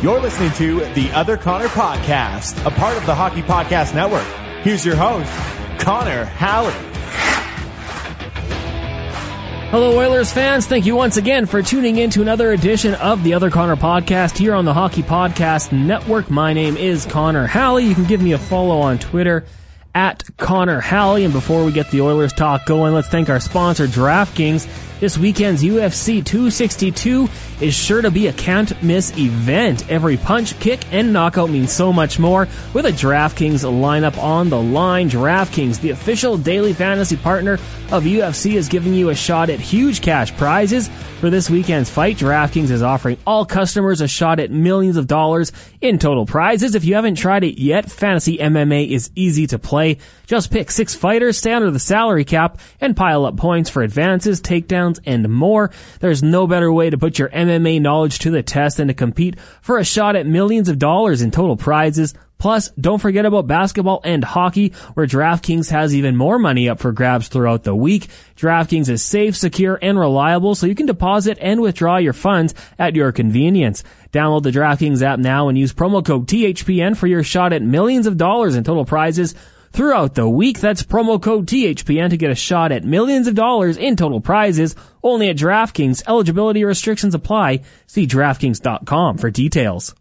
You're listening to the Other Connor Podcast, a part of the Hockey Podcast Network. Here's your host, Connor Halley. Hello, Oilers fans. Thank you once again for tuning in to another edition of the Other Connor podcast here on the Hockey Podcast Network. My name is Connor Halley. You can give me a follow on Twitter at Connor Halley. And before we get the Oilers talk going, let's thank our sponsor, DraftKings. This weekend's UFC 262 is sure to be a can't miss event. Every punch, kick, and knockout means so much more with a DraftKings lineup on the line. DraftKings, the official daily fantasy partner of UFC, is giving you a shot at huge cash prizes. For this weekend's fight, DraftKings is offering all customers a shot at millions of dollars in total prizes. If you haven't tried it yet, Fantasy MMA is easy to play. Just pick six fighters, stay under the salary cap, and pile up points for advances, takedowns, and more. There's no better way to put your MMA knowledge to the test than to compete for a shot at millions of dollars in total prizes. Plus, don't forget about basketball and hockey, where DraftKings has even more money up for grabs throughout the week. DraftKings is safe, secure, and reliable, so you can deposit and withdraw your funds at your convenience. Download the DraftKings app now and use promo code THPN for your shot at millions of dollars in total prizes throughout the week. That's promo code THPN to get a shot at millions of dollars in total prizes only at DraftKings. Eligibility restrictions apply. See DraftKings.com for details.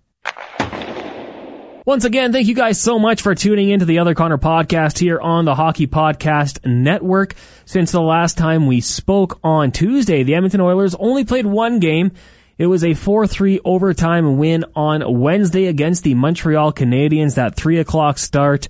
Once again, thank you guys so much for tuning into the Other Connor podcast here on the Hockey Podcast Network. Since the last time we spoke on Tuesday, the Edmonton Oilers only played one game. It was a 4-3 overtime win on Wednesday against the Montreal Canadiens, that 3 o'clock start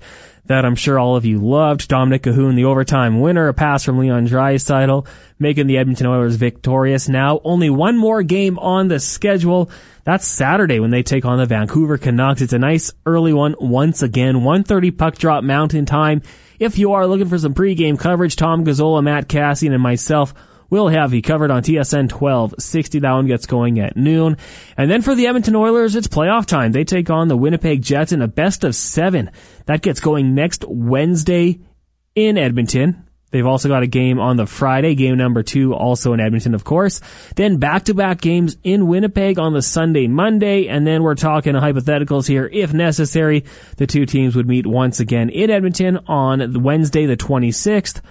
that I'm sure all of you loved. Dominic Kahun, the overtime winner, a pass from Leon Draisaitl, making the Edmonton Oilers victorious. Now, only one more game on the schedule. That's Saturday when they take on the Vancouver Canucks. It's a nice early one once again. 1.30 puck drop mountain time. If you are looking for some pregame coverage, Tom Gazzola, Matt Cassian, and myself We'll have you covered on TSN 1260. That one gets going at noon. And then for the Edmonton Oilers, it's playoff time. They take on the Winnipeg Jets in a best of seven. That gets going next Wednesday in Edmonton. They've also got a game on the Friday, game number two, also in Edmonton, of course. Then back-to-back games in Winnipeg on the Sunday, Monday, and then we're talking hypotheticals here. If necessary, the two teams would meet once again in Edmonton on Wednesday, the 26th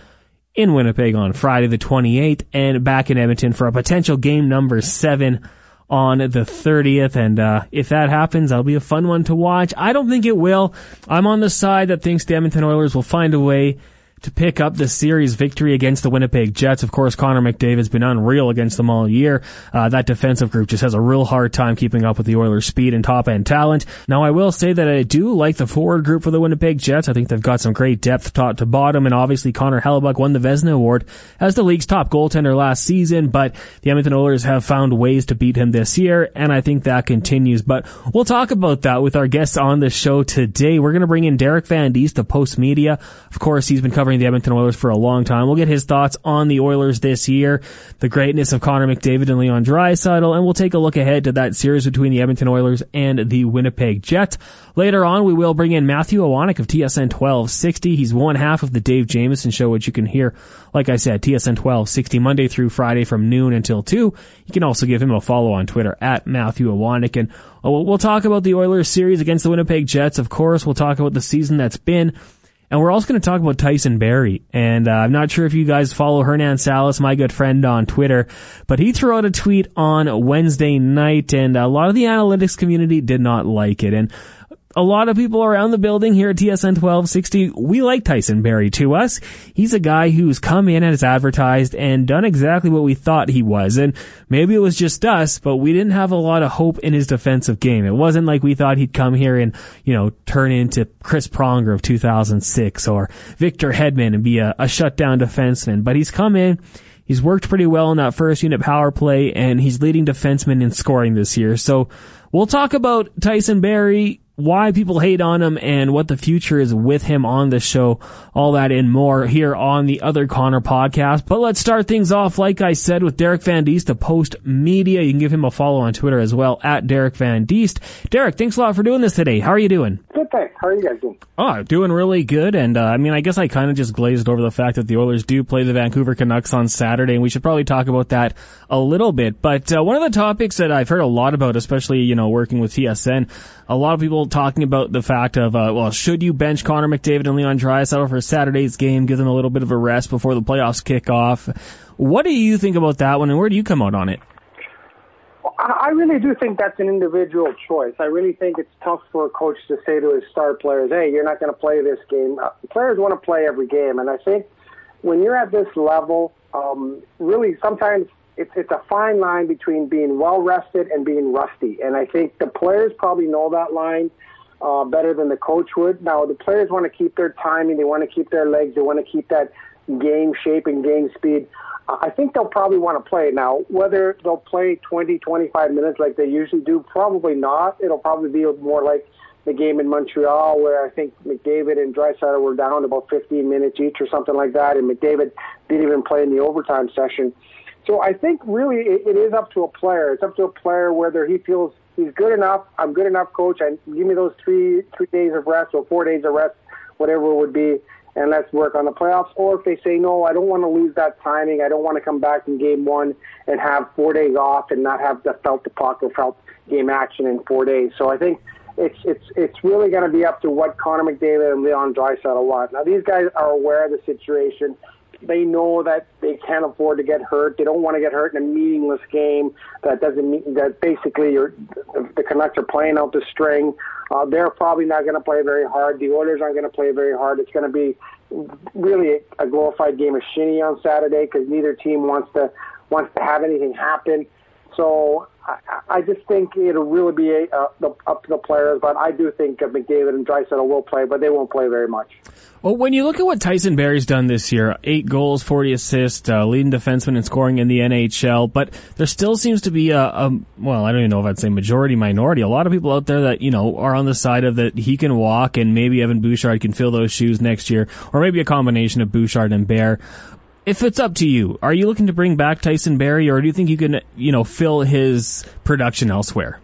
in Winnipeg on Friday the 28th and back in Edmonton for a potential game number seven on the 30th. And, uh, if that happens, that'll be a fun one to watch. I don't think it will. I'm on the side that thinks the Edmonton Oilers will find a way to pick up the series victory against the Winnipeg Jets. Of course, Connor McDavid's been unreal against them all year. Uh, that defensive group just has a real hard time keeping up with the Oilers' speed and top end talent. Now, I will say that I do like the forward group for the Winnipeg Jets. I think they've got some great depth top to bottom, and obviously Connor Hellebuyck won the Vezina Award as the league's top goaltender last season, but the Edmonton Oilers have found ways to beat him this year, and I think that continues. But we'll talk about that with our guests on the show today. We're going to bring in Derek Van Diest of Postmedia. Of course, he's been covering covering the Edmonton Oilers for a long time. We'll get his thoughts on the Oilers this year, the greatness of Connor McDavid and Leon Draisaitl, and we'll take a look ahead to that series between the Edmonton Oilers and the Winnipeg Jets. Later on, we will bring in Matthew Iwanyk of TSN 1260. He's one half of the Dave Jameson show, which you can hear, like I said, TSN 1260 Monday through Friday from noon until 2. You can also give him a follow on Twitter at Matthew Iwanyk. And uh, we'll talk about the Oilers series against the Winnipeg Jets. Of course, we'll talk about the season that's been. And we're also going to talk about Tyson Barrie. And uh, I'm not sure if you guys follow Hernan Salas, my good friend on Twitter, but he threw out a tweet on Wednesday night, and a lot of the analytics community did not like it. And a lot of people around the building here at TSN 1260, we like Tyson Barrie. To us, he's a guy who's come in and has advertised and done exactly what we thought he was. And maybe it was just us, but we didn't have a lot of hope in his defensive game. It wasn't like we thought he'd come here and, you know, turn into Chris Pronger of 2006 or Victor Hedman and be a, a shutdown defenseman. But he's come in He's worked pretty well in that first unit power play, and he's leading defenseman in scoring this year. So we'll talk about Tyson Barrie why people hate on him and what the future is with him on the show. All that and more here on the Other Connor podcast. But let's start things off, like I said, with Derek Van Diest of Post Media. You can give him a follow on Twitter as well at Derek Van Diest. Derek, thanks a lot for doing this today. How are you doing? Good, thanks. How are you guys doing? Oh, doing really good. And uh, I mean, I guess I kind of just glazed over the fact that the Oilers do play the Vancouver Canucks on Saturday, and we should probably talk about that a little bit. But uh, one of the topics that I've heard a lot about, especially you know working with TSN, a lot of people talking about the fact of, uh, well, should you bench Connor McDavid and Leon Draisaitl for Saturday's game, give them a little bit of a rest before the playoffs kick off? What do you think about that one, and where do you come out on it? I really do think that's an individual choice. I really think it's tough for a coach to say to his star players, "Hey, you're not going to play this game." Uh, players want to play every game, and I think when you're at this level, um, really sometimes it's it's a fine line between being well rested and being rusty. And I think the players probably know that line uh, better than the coach would. Now the players want to keep their timing, they want to keep their legs, they want to keep that game shape and game speed. I think they'll probably want to play now. Whether they'll play 20, 25 minutes like they usually do, probably not. It'll probably be more like the game in Montreal where I think McDavid and Draisaitl were down about 15 minutes each or something like that, and McDavid didn't even play in the overtime session. So I think really it, it is up to a player. It's up to a player whether he feels he's good enough. I'm good enough, coach. And give me those three three days of rest or four days of rest, whatever it would be, and let's work on the playoffs. Or if they say no, I don't want to lose that timing. I don't want to come back in game one and have four days off and not have the felt the puck or felt game action in four days. So I think it's it's it's really going to be up to what Connor McDavid and Leon Draisaitl want. Now these guys are aware of the situation. They know that they can't afford to get hurt. They don't want to get hurt in a meaningless game that doesn't mean that basically you're, the Canucks are playing out the string. Uh, they're probably not going to play very hard. The Oilers aren't going to play very hard. It's going to be really a glorified game of shinny on Saturday because neither team wants to wants to have anything happen. So I, I just think it'll really be a, up to the players. But I do think McDavid and Draisaitl will play, but they won't play very much. Well, when you look at what Tyson Barrie's done this year, eight goals, 40 assists, uh, leading defenseman in scoring in the NHL, but there still seems to be a, a, well, I don't even know if I'd say majority, minority, a lot of people out there that, you know, are on the side of that he can walk and maybe Evan Bouchard can fill those shoes next year, or maybe a combination of Bouchard and Bear if it's up to you, are you looking to bring back Tyson Barrie, or do you think you can, you know, fill his production elsewhere?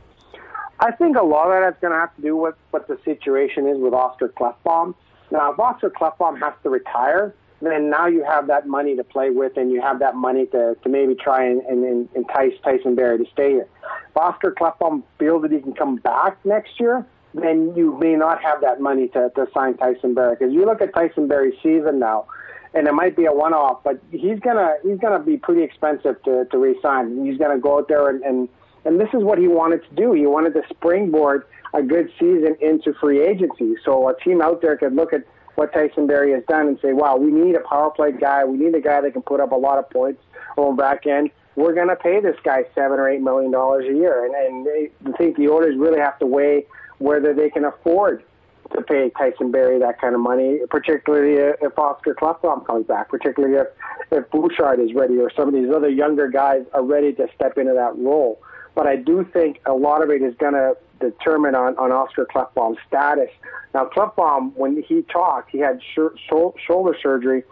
I think a lot of that's going to have to do with what the situation is with Oscar Klefbom. Now, if Oscar Klefbom has to retire, then now you have that money to play with, and you have that money to, to maybe try and, and, entice Tyson Barrie to stay here. If Oscar Klefbom feels that he can come back next year, then you may not have that money to, to sign Tyson Barrie. Because you look at Tyson Barrie's season now, and it might be a one-off, but he's gonna he's gonna be pretty expensive to to re-sign. He's gonna go out there and and and this is what he wanted to do. He wanted to springboard a good season into free agency. So a team out there could look at what Tyson Barrie has done and say, "Wow, we need a power play guy. We need a guy that can put up a lot of points on back end." We're going to pay this guy seven or eight million dollars a year, and and they, I think the owners really have to weigh whether they can afford to pay Tyson Barrie that kind of money, particularly if Oscar Klefbom comes back, particularly if, if Bouchard is ready or some of these other younger guys are ready to step into that role. But I do think a lot of it is going to determine on, on Oscar Klefbom's status. Now, Klefbom, when he talked, he had sh- shoulder surgery.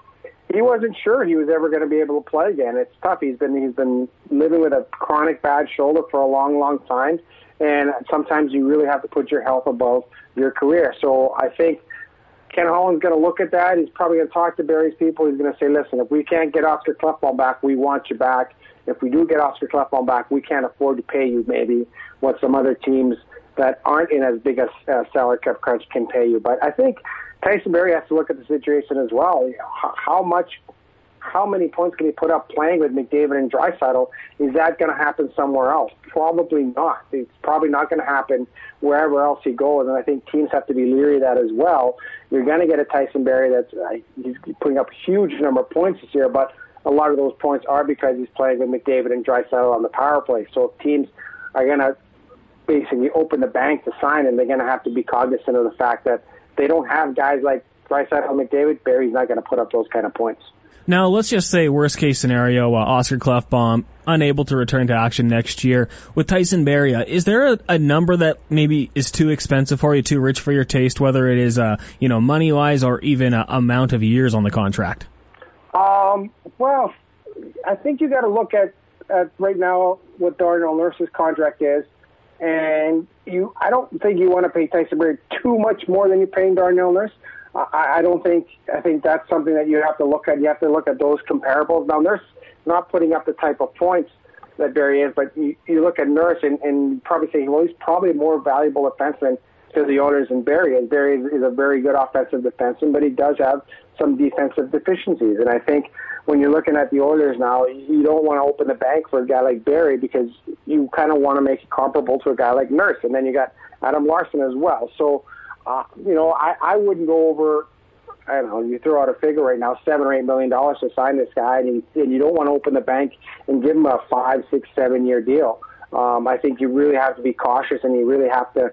He wasn't sure he was ever going to be able to play again. It's tough. He's been he's been living with a chronic bad shoulder for a long, long time, and sometimes you really have to put your health above your career. So I think Ken Holland's going to look at that. He's probably going to talk to Barrie's people. He's going to say, listen, if we can't get Oscar Klefbom back, we want you back. If we do get Oscar Klefbom back, we can't afford to pay you maybe what some other teams that aren't in as big a uh, salary cap crunch can pay you. But I think Tyson Barrie has to look at the situation as well. How much how many points can he put up playing with McDavid and Draisaitl? Is that going to happen somewhere else? Probably not. It's probably not going to happen wherever else he goes, and I think teams have to be leery of that as well. You're going to get a Tyson Barrie that's uh, he's putting up a huge number of points this year, but a lot of those points are because he's playing with McDavid and Draisaitl on the power play. So if teams are going to basically open the bank to sign him, they're going to have to be cognizant of the fact that they don't have guys like Draisaitl and McDavid. Barrie's not going to put up those kind of points. Now, let's just say worst case scenario, uh, Oscar Klefbom unable to return to action next year with Tyson. Uh, is there a, a, number that maybe is too expensive for you, too rich for your taste, whether it is uh, you know money wise or even a amount of years on the contract? Um, well, I think you got to look at, at right now what Darnell Nurse's contract is, and you. I don't think you want to pay Tyson Barrie too much more than you're paying Darnell Nurse. I, I don't think I think that's something that you have to look at. You have to look at those comparables. Now, Nurse not putting up the type of points that Barrie is, but you, you look at Nurse and, and probably say, well, he's probably a more valuable defenseman to the Oilers than Barrie is. Barrie is, is a very good offensive defenseman, but he does have some defensive deficiencies. And I think when you're looking at the Oilers now, you don't want to open the bank for a guy like Barrie because you kind of want to make it comparable to a guy like Nurse. And then you got Adam Larsson as well. So uh, you know, I, I wouldn't go over. I don't know. You throw out a figure right now, seven or eight million dollars to sign this guy, and you, and you don't want to open the bank and give him a five, six, seven year deal. Um, I think you really have to be cautious, and you really have to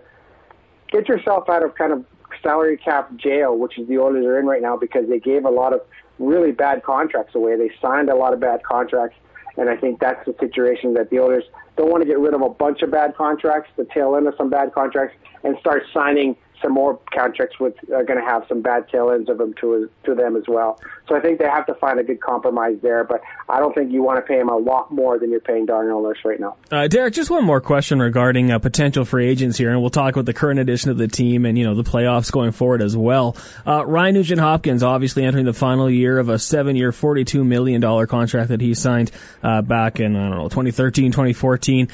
get yourself out of kind of salary cap jail, which is the Oilers are in right now, because they gave a lot of really bad contracts away. They signed a lot of bad contracts, and I think that's the situation that the owners don't want to get rid of a bunch of bad contracts, the tail end of some bad contracts, and start signing some more contracts with are going to have some bad tail ends of them to to them as well. So I think they have to find a good compromise there. But I don't think you want to pay him a lot more than you're paying Darnell Nurse right now. Uh, Derek, just one more question regarding uh, potential free agents here, and we'll talk about the current edition of the team and you know the playoffs going forward as well. Uh, Ryan Nugent Hopkins obviously entering the final year of a seven-year, forty-two million dollar contract that he signed uh, back in I don't know 2013, 2014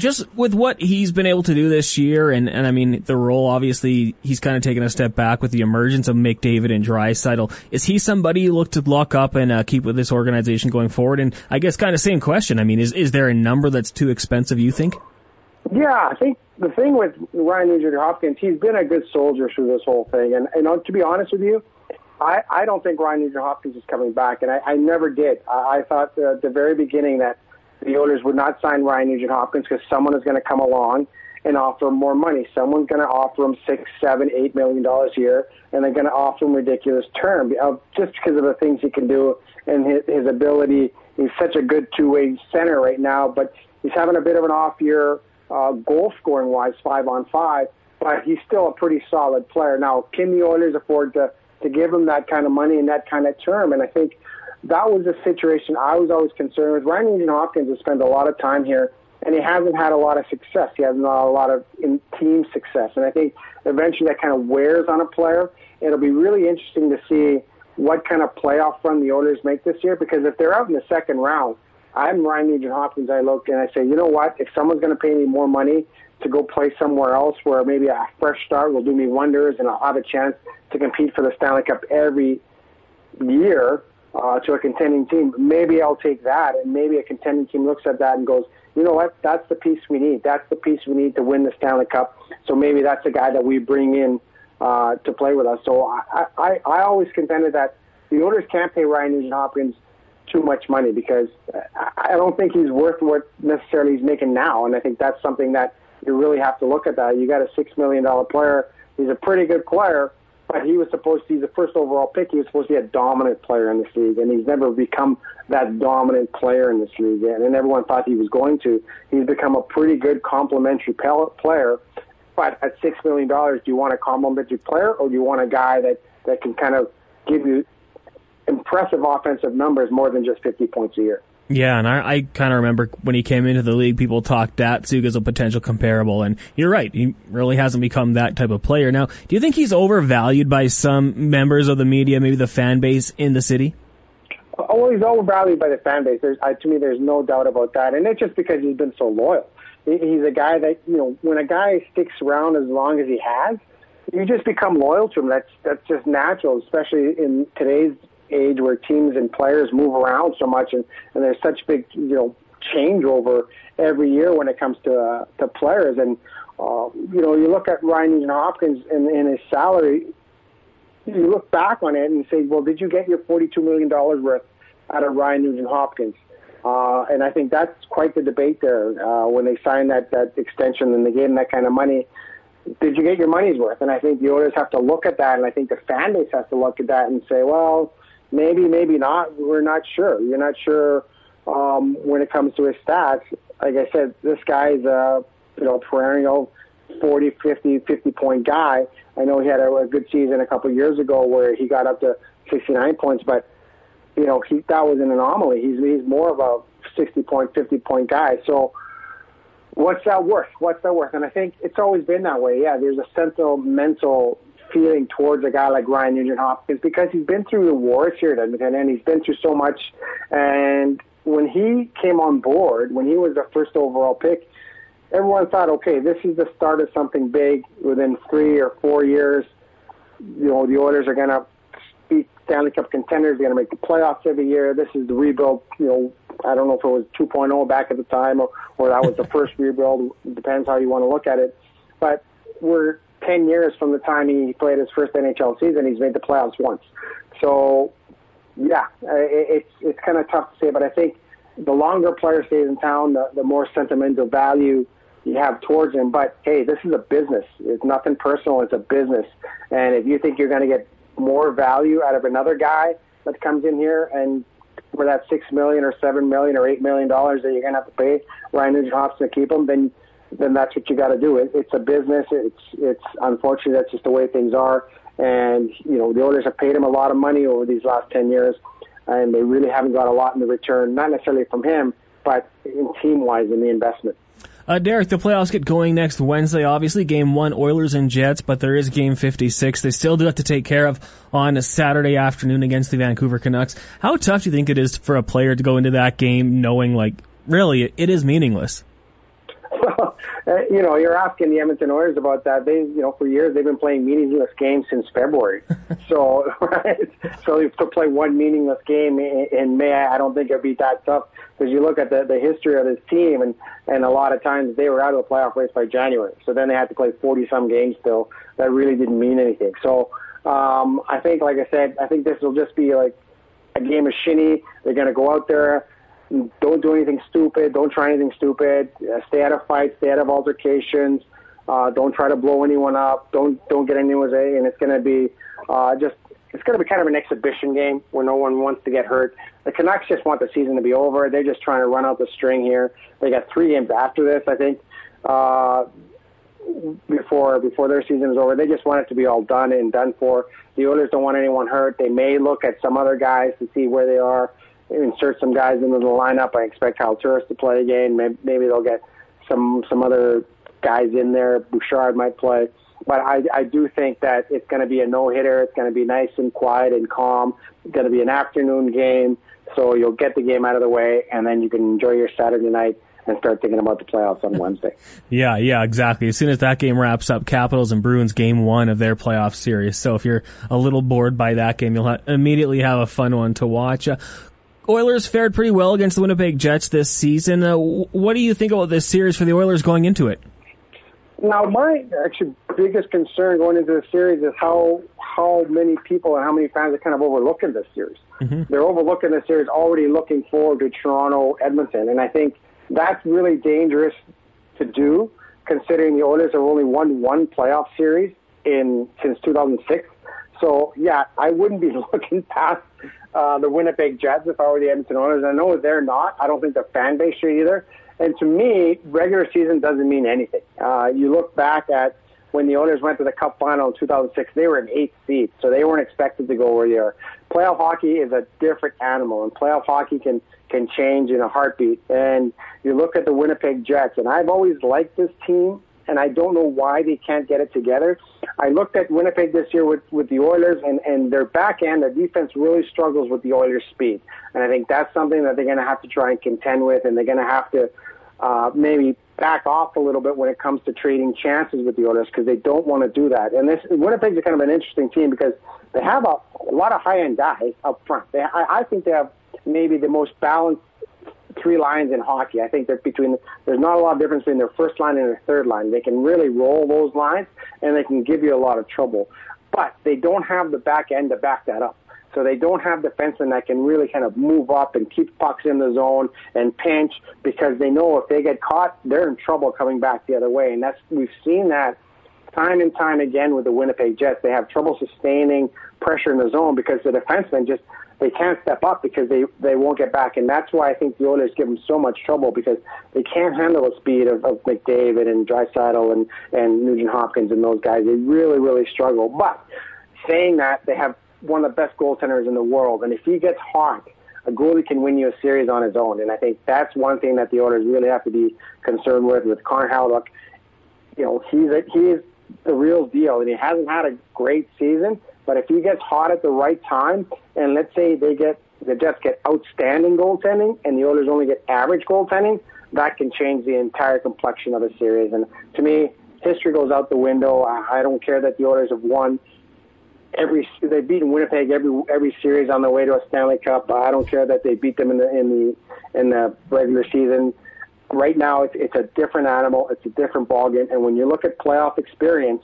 just with what he's been able to do this year, and, and I mean, the role, obviously, he's kind of taken a step back with the emergence of McDavid and Draisaitl. Is he somebody you look to lock up and uh, keep with this organization going forward? And I guess kind of same question. I mean, is, is there a number that's too expensive, you think? Yeah, I think the thing with Ryan Nugent Hopkins, he's been a good soldier through this whole thing. And, and to be honest with you, I, I don't think Ryan Nugent Hopkins is coming back, and I, I never did. I, I thought at the very beginning that – the Oilers would not sign Ryan Nugent Hopkins because someone is going to come along and offer more money. Someone's going to offer him six, seven, eight million dollars a year, and they're going to offer him ridiculous term just because of the things he can do and his, his ability. He's such a good two-way center right now, but he's having a bit of an off year uh, goal scoring wise, five on five. But he's still a pretty solid player. Now, can the Oilers afford to to give him that kind of money and that kind of term? And I think that was a situation I was always concerned with. Ryan Nugent Hopkins has spent a lot of time here, and he hasn't had a lot of success. He hasn't had a lot of in team success, and I think eventually that kind of wears on a player. It'll be really interesting to see what kind of playoff run the Oilers make this year, because if they're out in the second round, I'm Ryan Nugent Hopkins. I look and I say, you know what? If someone's going to pay me more money to go play somewhere else, where maybe a fresh start will do me wonders, and I'll have a chance to compete for the Stanley Cup every year uh, to a contending team, maybe I'll take that. And maybe a contending team looks at that and goes, you know what, that's the piece we need. That's the piece we need to win the Stanley Cup. So maybe that's the guy that we bring in uh, to play with us. So I, I, I always contended that the Oilers can't pay Ryan Nugent Hopkins too much money because I don't think he's worth what necessarily he's making now. And I think that's something that you really have to look at that. You got a $6 million player. He's a pretty good player but he was supposed to be the first overall pick. He was supposed to be a dominant player in this league, and he's never become that dominant player in this league. And, everyone thought he was going to. He's become a pretty good complementary player. But at six million dollars, do you want a complementary player, or do you want a guy that that can kind of give you impressive offensive numbers more than just fifty points a year? Yeah, and I, I kind of remember when he came into the league, people talked Datsyuk as a potential comparable, and you're right, he really hasn't become that type of player. Now, do you think he's overvalued by some members of the media, maybe the fan base in the city? Oh, he's overvalued by the fan base. There's, uh, to me, there's no doubt about that, and it's just because he's been so loyal. He's a guy that you know, when a guy sticks around as long as he has, you just become loyal to him. That's that's just natural, especially in today's age where teams and players move around so much, and, and there's such big you know changeover every year when it comes to uh, to players. And uh, you know, you look at Ryan Nugent Hopkins and, and his salary. You look back on it and say, well, did you get your forty-two million dollars worth out of Ryan Nugent Hopkins? Uh, and I think that's quite the debate there uh, when they signed that that extension and they gave him that kind of money did you get your money's worth? And I think the owners have to look at that, and I think the fan base has to look at that and say, well, maybe, maybe not. We're not sure. You're not sure um, when it comes to his stats. Like I said, this guy's a you know perennial 40, 50, 50 point guy. I know he had a, a good season a couple years ago where he got up to 69 points, but you know he that was an anomaly. He's he's more of a 60 point, 50 point guy. So what's that worth? What's that worth? And I think it's always been that way. Yeah, there's a sentimental feeling towards a guy like Ryan Nugent Hopkins because he's been through the wars here at Edmonton and he's been through so much. And when he came on board, when he was the first overall pick, everyone thought, okay, this is the start of something big. Within three or four years, you know, the Oilers are going to be Stanley Cup contenders. They're going to make the playoffs every year. This is the rebuild. You know, I don't know if it was 2.0 back at the time or, or that was the first rebuild. Depends how you want to look at it. But we're 10 years from the time he played his first NHL season. He's made the playoffs once. So, yeah, uh, it's it's kind of tough to say, but I think the longer player stays in town, the, the more sentimental value you have towards him. But hey, this is a business. It's nothing personal. It's a business. And if you think you're going to get more value out of another guy that comes in here and for that six million or seven million or eight million dollars that you're going to have to pay Ryan Nugent Hopkins to keep him, then then that's what you got to do. It, it's a business. It's it's unfortunately that's just the way things are. And you know the Oilers have paid him a lot of money over these last ten years, and they really haven't got a lot in the return. Not necessarily from him, but in team wise in the investment. Uh, Derek, the playoffs get going next Wednesday. Obviously, game one, Oilers and Jets, but there is game 56. They still do have to take care of on a Saturday afternoon against the Vancouver Canucks. How tough do you think it is for a player to go into that game knowing, like, really, it is meaningless? Uh, you know, you're asking the Edmonton Oilers about that. They, you know, for years they've been playing meaningless games since February. so, right, so to play one meaningless game in, in May, I don't think it'd be that tough because you look at the, the history of this team, and and a lot of times they were out of the playoff race by January. So then they had to play 40 some games still that really didn't mean anything. So um, I think, like I said, I think this will just be like a game of shinny. They're going to go out there don't do anything stupid. Don't try anything stupid. Uh, stay out of fights. Stay out of altercations. Uh, don't try to blow anyone up. Don't don't get anyone's A. And it's going to be uh, just it's going to be kind of an exhibition game where no one wants to get hurt. The Canucks just want the season to be over. They're just trying to run out the string here. They got three games after this, I think. Uh, before before their season is over, they just want it to be all done and done for. The Oilers don't want anyone hurt. They may look at some other guys to see where they are insert some guys into the lineup. I expect Kyle Turris to play again. Maybe, maybe they'll get some some other guys in there. Bouchard might play. But I, I do think that it's going to be a no hitter. It's going to be nice and quiet and calm. It's going to be an afternoon game, so you'll get the game out of the way, and then you can enjoy your Saturday night and start thinking about the playoffs on Wednesday. yeah, yeah, exactly. As soon as that game wraps up, Capitals and Bruins game one of their playoff series. So if you're a little bored by that game, you'll ha- immediately have a fun one to watch. Uh, Oilers fared pretty well against the Winnipeg Jets this season. Uh, what do you think about this series for the Oilers going into it? Now, my actually biggest concern going into the series is how how many people and how many fans are kind of overlooking this series. Mm-hmm. They're overlooking this series, already looking forward to Toronto, Edmonton, and I think that's really dangerous to do, considering the Oilers have only won one playoff series in since 2006. So yeah, I wouldn't be looking past uh, the Winnipeg Jets if I were the Edmonton Oilers. I know they're not. I don't think the fan base should either. And to me, regular season doesn't mean anything. Uh, you look back at when the Oilers went to the Cup final in 2006, they were in eighth seed, so they weren't expected to go where they are. Playoff hockey is a different animal, and playoff hockey can can change in a heartbeat. And you look at the Winnipeg Jets, and I've always liked this team and I don't know why they can't get it together. I looked at Winnipeg this year with, with the Oilers, and, and their back end, their defense really struggles with the Oilers' speed. And I think that's something that they're going to have to try and contend with, and they're going to have to uh, maybe back off a little bit when it comes to trading chances with the Oilers because they don't want to do that. And this Winnipeg's kind of an interesting team because they have a, a lot of high end guys up front. They, I, I think they have maybe the most balanced three lines in hockey. I think that between there's not a lot of difference between their first line and their third line. They can really roll those lines, and they can give you a lot of trouble. But they don't have the back end to back that up. So they don't have defensemen that can really kind of move up and keep pucks in the zone and pinch because they know if they get caught, they're in trouble coming back the other way. And that's we've seen that time and time again with the Winnipeg Jets. They have trouble sustaining pressure in the zone because the defensemen just they can't step up because they they won't get back, and that's why I think the Oilers give them so much trouble because they can't handle the speed of, of McDavid and Draisaitl and and Nugent Hopkins and those guys. They really really struggle. But saying that, they have one of the best goaltenders in the world, and if he gets hot, a goalie can win you a series on his own. And I think that's one thing that the Oilers really have to be concerned with with Connor Hellebuyck. You know, he's a, he is the real deal, and he hasn't had a great season. But if he gets hot at the right time, and let's say they get the Jets get outstanding goaltending, and the Oilers only get average goaltending, that can change the entire complexion of the series. And to me, history goes out the window. I don't care that the Oilers have won every they've beaten Winnipeg every every series on their way to a Stanley Cup. I don't care that they beat them in the in the in the regular season. Right now, it's, it's a different animal. It's a different ballgame. And when you look at playoff experience,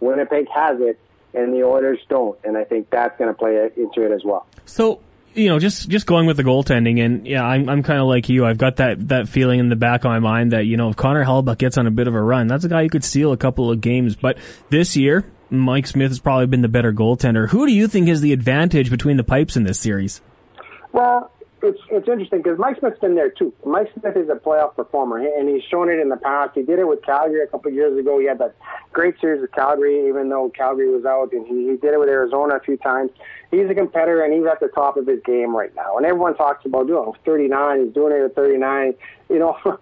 Winnipeg has it, and the Oilers don't. And I think that's going to play into it as well. So you know, just just going with the goaltending, and yeah, I'm I'm kind of like you. I've got that that feeling in the back of my mind that you know if Connor Hellebuyck gets on a bit of a run, that's a guy who could steal a couple of games. But this year, Mike Smith has probably been the better goaltender. Who do you think is the advantage between the pipes in this series? Well, it's it's interesting because Mike Smith's been there too. Mike Smith is a playoff performer, and he's shown it in the past. He did it with Calgary a couple of years ago. He had that great series with Calgary, even though Calgary was out, and he, he did it with Arizona a few times. He's a competitor, and he's at the top of his game right now. And everyone talks about, oh, 39. He's doing it at 39. You know.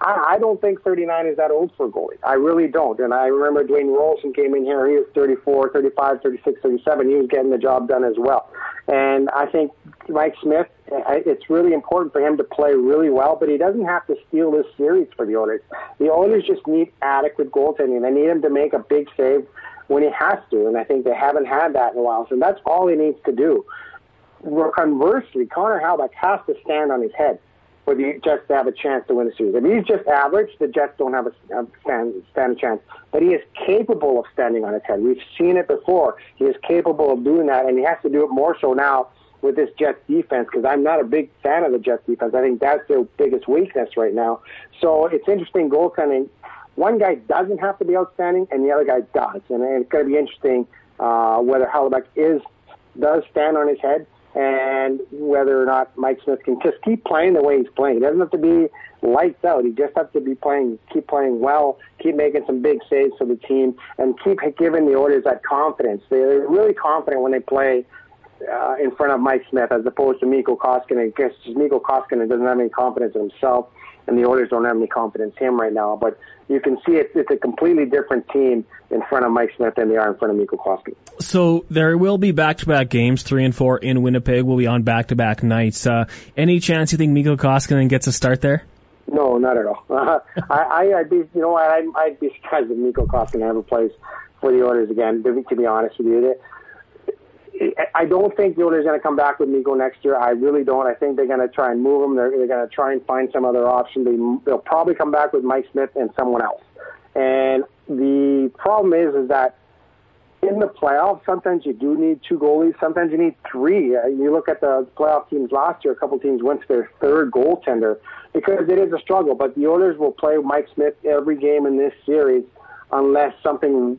I, I don't think 39 is that old for a goalie. I really don't. And I remember Dwayne Roloson came in here. He was 34, 35, 36, 37. He was getting the job done as well. And I think Mike Smith, it's really important for him to play really well, but he doesn't have to steal this series for the Oilers. The Oilers just need adequate goaltending. They need him to make a big save when he has to, and I think they haven't had that in a while. So that's all he needs to do. Conversely, Connor Hellebuyck has to stand on his head for the Jets to have a chance to win the series. If he's just average, the Jets don't have a, stand, stand a chance. But he is capable of standing on his head. We've seen it before. He is capable of doing that, and he has to do it more so now with this Jets defense because I'm not a big fan of the Jets defense. I think that's their biggest weakness right now. So it's interesting goaltending. One guy doesn't have to be outstanding, and the other guy does, and it's going to be interesting uh, whether Hellebuyck is does stand on his head and whether or not Mike Smith can just keep playing the way he's playing. He doesn't have to be lights out. He just has to be playing, keep playing well, keep making some big saves for the team, and keep giving the Oilers that confidence. They're really confident when they play uh, in front of Mike Smith as opposed to Mikko Koskinen. Because Mikko Koskinen doesn't have any confidence in himself, and the Oilers don't have any confidence in him right now. But you can see it, it's a completely different team in front of Mike Smith than they are in front of Mikko Koskinen. So there will be back-to-back games, three and four in Winnipeg. Will be on back-to-back nights. Uh, any chance you think Mikko Koskinen gets a start there? No, not at all. Uh, I, I'd be, you know, I'd, I'd be surprised if Mikko Koskinen ever plays for the Oilers again. To be honest with you, I don't think are going to come back with Mikko next year. I really don't. I think they're going to try and move him. They're, they're going to try and find some other option. They, they'll probably come back with Mike Smith and someone else. And the problem is, is that in the playoffs, sometimes you do need two goalies. Sometimes you need three. Uh, you look at the playoff teams last year. A couple teams went to their third goaltender because it is a struggle. But the Oilers will play Mike Smith every game in this series unless something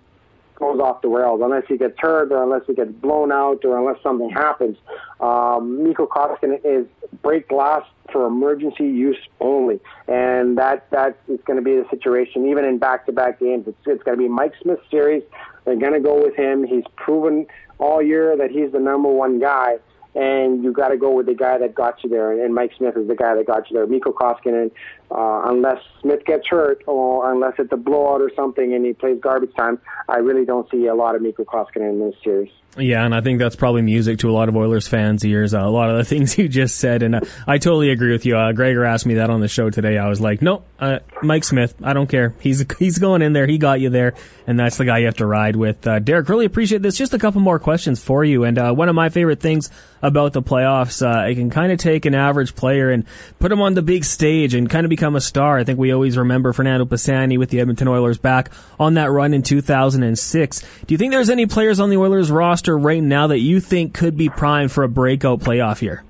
goes off the rails, unless he gets hurt or unless he gets blown out or unless something happens. Um, Mikko Koskinen is break glass for emergency use only, and that that is going to be the situation. Even in back-to-back games, it's, it's going to be Mike Smith series. They're going to go with him. He's proven all year that he's the number one guy and you got to go with the guy that got you there. And Mike Smith is the guy that got you there. Mikko Koskinen, uh, unless Smith gets hurt or unless it's a blowout or something and he plays garbage time, I really don't see a lot of Mikko Koskinen in this series. Yeah, and I think that's probably music to a lot of Oilers fans' ears. Uh, a lot of the things you just said, and uh, I totally agree with you. Uh, Gregor asked me that on the show today. I was like, no, uh, Mike Smith. I don't care. He's he's going in there. He got you there, and that's the guy you have to ride with. Uh, Derek, really appreciate this. Just a couple more questions for you. And uh, one of my favorite things about the playoffs, uh, it can kind of take an average player and put him on the big stage and kind of become a star. I think we always remember Fernando Pisani with the Edmonton Oilers back on that run in 2006. Do you think there's any players on the Oilers roster right now that you think could be primed for a breakout playoff year?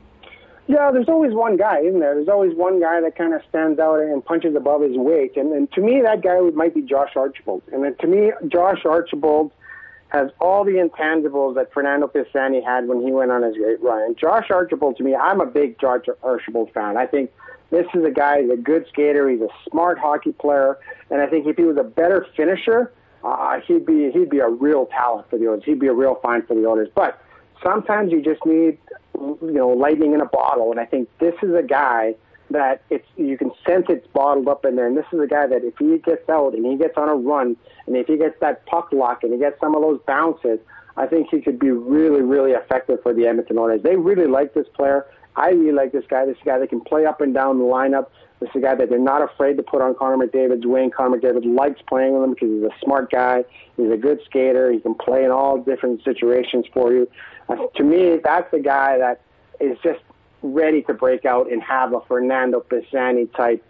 Yeah, there's always one guy, isn't there? There's always one guy that kind of stands out and punches above his weight. And, and to me, that guy might be Josh Archibald. And then to me, Josh Archibald has all the intangibles that Fernando Pisani had when he went on his great run. And Josh Archibald, to me, I'm a big Josh Archibald fan. I think this is a guy, he's a good skater, he's a smart hockey player, and I think if he was a better finisher, uh, he'd be he'd be a real talent for the Oilers. He'd be a real find for the Oilers. But sometimes you just need you know lightning in a bottle, and I think this is a guy that it's you can sense it's bottled up in there. And this is a guy that if he gets out and he gets on a run, and if he gets that puck luck and he gets some of those bounces, I think he could be really, really effective for the Edmonton Oilers. They really like this player. I really like this guy. This guy that can play up and down the lineup. This is a guy that they're not afraid to put on Connor McDavid's wing. Connor McDavid likes playing with him because he's a smart guy. He's a good skater. He can play in all different situations for you. Uh, to me, that's the guy that is just ready to break out and have a Fernando Pisani type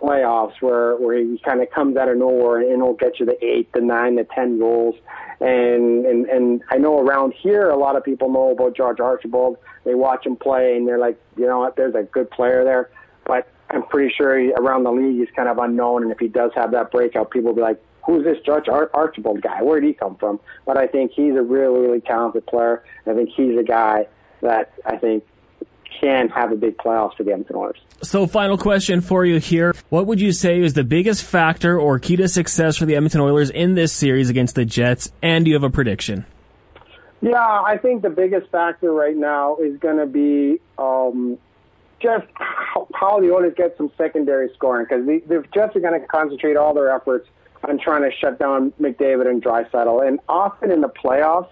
playoffs where where he kind of comes out of nowhere and he'll get you the eight, the nine, the ten goals. And and and I know around here a lot of people know about Josh Archibald. They watch him play and they're like, you know what, there's a good player there. But I'm pretty sure he, around the league he's kind of unknown. And if he does have that breakout, people will be like, who's this George Ar- Archibald guy? Where did he come from? But I think he's a really really talented player. I think he's a guy that I think can have a big playoffs for the Edmonton Oilers. So, final question for you here. What would you say is the biggest factor or key to success for the Edmonton Oilers in this series against the Jets? And do you have a prediction? Yeah, I think the biggest factor right now is going to be um, just how, how the Oilers get some secondary scoring because the, the Jets are going to concentrate all their efforts on trying to shut down McDavid and Draisaitl. And often in the playoffs,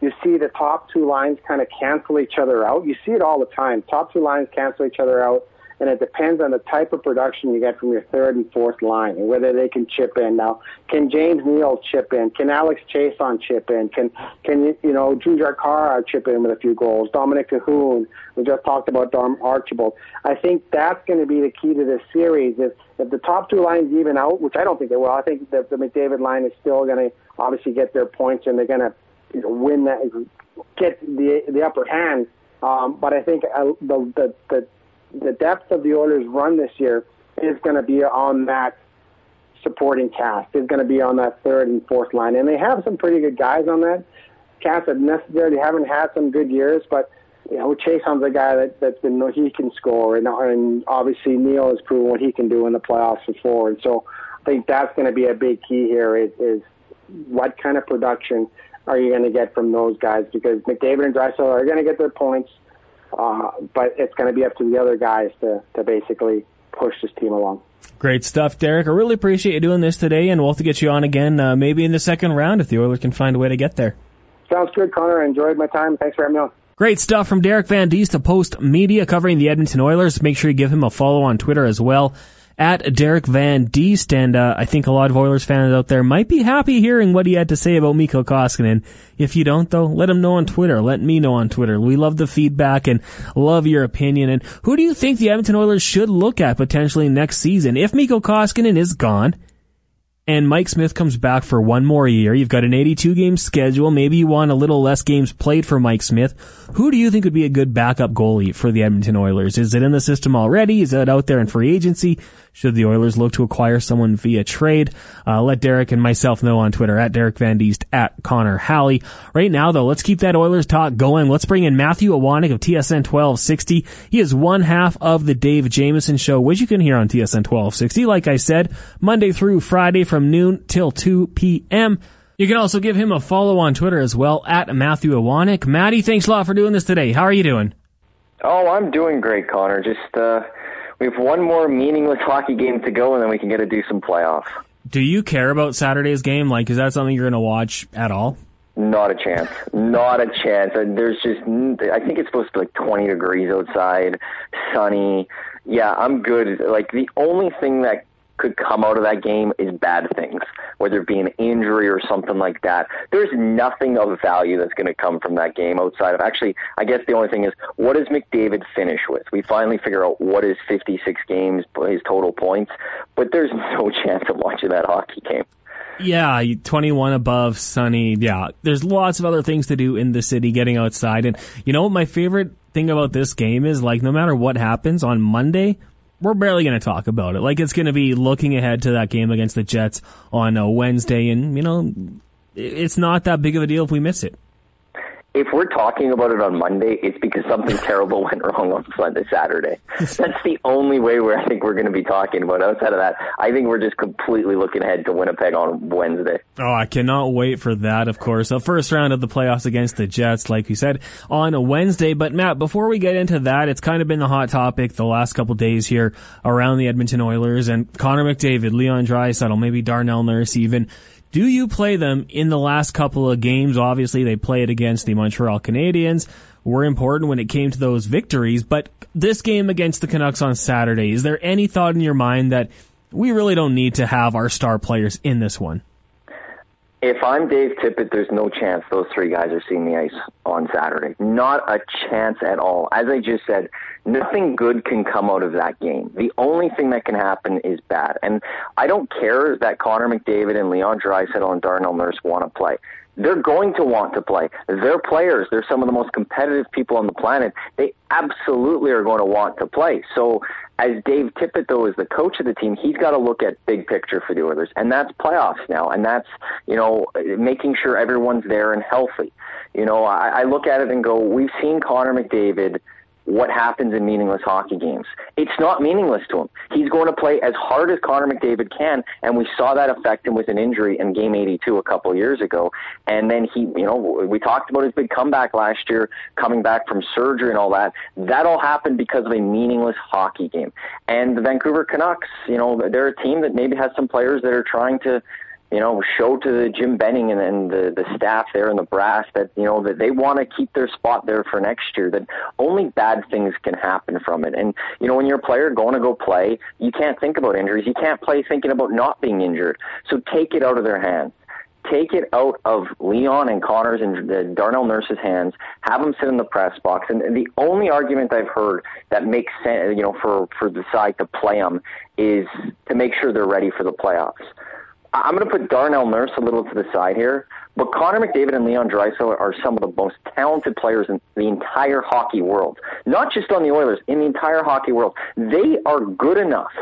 you see the top two lines kind of cancel each other out. You see it all the time. Top two lines cancel each other out, and it depends on the type of production you get from your third and fourth line and whether they can chip in. Now, can James Neal chip in? Can Alex Chiasson chip in? Can can you know Jujhar Khaira chip in with a few goals? Dominic Kahun. We just talked about Dom Archibald. I think that's going to be the key to this series. If if the top two lines even out, which I don't think they will, I think that the McDavid line is still going to obviously get their points and they're going to you know, win that, get the the upper hand. Um, but I think uh, the, the the the depth of the Oilers' run this year is going to be on that supporting cast. Is going to be on that third and fourth line, and they have some pretty good guys on that cast that necessarily haven't had some good years, but. You know, Chiasson's a guy that that's been he can score, and, and obviously Neal has proven what he can do in the playoffs before, and so I think that's going to be a big key here is, is what kind of production are you going to get from those guys? Because McDavid and Draisaitl are going to get their points, uh, but it's going to be up to the other guys to, to basically push this team along. Great stuff, Derek. I really appreciate you doing this today, and we'll have to get you on again uh, maybe in the second round if the Oilers can find a way to get there. Sounds good, Connor. I enjoyed my time. Thanks for having me on. Great stuff from Derek Van Diest to Post Media covering the Edmonton Oilers. Make sure you give him a follow on Twitter as well at Derek Van Diest, and I think a lot of Oilers fans out there might be happy hearing what he had to say about Mikko Koskinen. If you don't, though, let him know on Twitter. Let me know on Twitter. We love the feedback and love your opinion. And who do you think the Edmonton Oilers should look at potentially next season if Mikko Koskinen is gone? and Mike Smith comes back for one more year. You've got an 82 game schedule. Maybe you want a little less games played for Mike Smith. Who do you think would be a good backup goalie for the Edmonton Oilers? Is it in the system already? Is it out there in free agency? Should the Oilers look to acquire someone via trade? Uh, let Derek and myself know on Twitter at Derek Van Diest at Connor Halley. Right now though, let's keep that Oilers talk going. Let's bring in Matthew Iwanyk of TSN 1260. He is one half of the Dave Jameson show, which you can hear on TSN 1260. Like I said, Monday through Friday from noon till 2 p.m. You can also give him a follow on Twitter as well at Matthew Iwanyk. Matty, thanks a lot for doing this today. How are you doing? Oh, I'm doing great, Connor. Just uh, we have one more meaningless hockey game to go, and then we can get to do some playoffs. Do you care about Saturday's game? Like, is that something you're going to watch at all? Not a chance. Not a chance. Uh, there's just, I think it's supposed to be like 20 degrees outside, sunny. Yeah, I'm good. Like, the only thing that could come out of that game is bad things, whether it be an injury or something like that. There's nothing of value that's going to come from that game outside of actually, I guess the only thing is what does McDavid finish with? We finally figure out what is 56 games, his total points, but there's no chance of watching that hockey game. Yeah, 21 above, sunny. Yeah, there's lots of other things to do in the city, getting outside. And you know what my favorite thing about this game is? Like, no matter what happens on Monday, we're barely going to talk about it. Like it's going to be looking ahead to that game against the Jets on a Wednesday, and you know, it's not that big of a deal if we miss it if we're talking about it on Monday, it's because something terrible went wrong on Sunday, Saturday. That's the only way where I think we're going to be talking about. Outside of that, I think we're just completely looking ahead to Winnipeg on Wednesday. Oh, I cannot wait for that. Of course, the first round of the playoffs against the Jets, like you said, on a Wednesday. But Matt, before we get into that, it's kind of been the hot topic the last couple days here around the Edmonton Oilers and Connor McDavid, Leon Draisaitl, maybe Darnell Nurse, even do you play them in the last couple of games? Obviously, they played against the Montreal Canadiens. Were important when it came to those victories, but this game against the Canucks on Saturday, is there any thought in your mind that we really don't need to have our star players in this one? If I'm Dave Tippett, there's no chance those three guys are seeing the ice on Saturday. Not a chance at all. As I just said, nothing good can come out of that game. The only thing that can happen is bad. And I don't care that Connor McDavid and Leon Draisaitl and Darnell Nurse want to play they're going to want to play. They're players. They're some of the most competitive people on the planet. They absolutely are going to want to play. So, as Dave Tippett, though, is the coach of the team, he's got to look at big picture for the Oilers, and that's playoffs now, and that's you know making sure everyone's there and healthy. You know, I, I look at it and go, we've seen Connor McDavid what happens in meaningless hockey games. It's not meaningless to him. He's going to play as hard as Connor McDavid can, and we saw that affect him with an injury in Game 82 a couple years ago. And then he, you know, we talked about his big comeback last year, coming back from surgery and all that. That all happened because of a meaningless hockey game. And the Vancouver Canucks, you know, they're a team that maybe has some players that are trying to you know, show to the Jim Benning and, and the, the staff there and the brass that, you know, that they want to keep their spot there for next year, that only bad things can happen from it. And, you know, when you're a player going to go play, you can't think about injuries. You can't play thinking about not being injured. So take it out of their hands. Take it out of Leon and Connor's and the Darnell Nurse's hands. Have them sit in the press box. And the only argument I've heard that makes sense, you know, for for the side to play them is to make sure they're ready for the playoffs. I'm going to put Darnell Nurse a little to the side here, but Connor McDavid and Leon Draisaitl are some of the most talented players in the entire hockey world. Not just on the Oilers, in the entire hockey world. They are good enough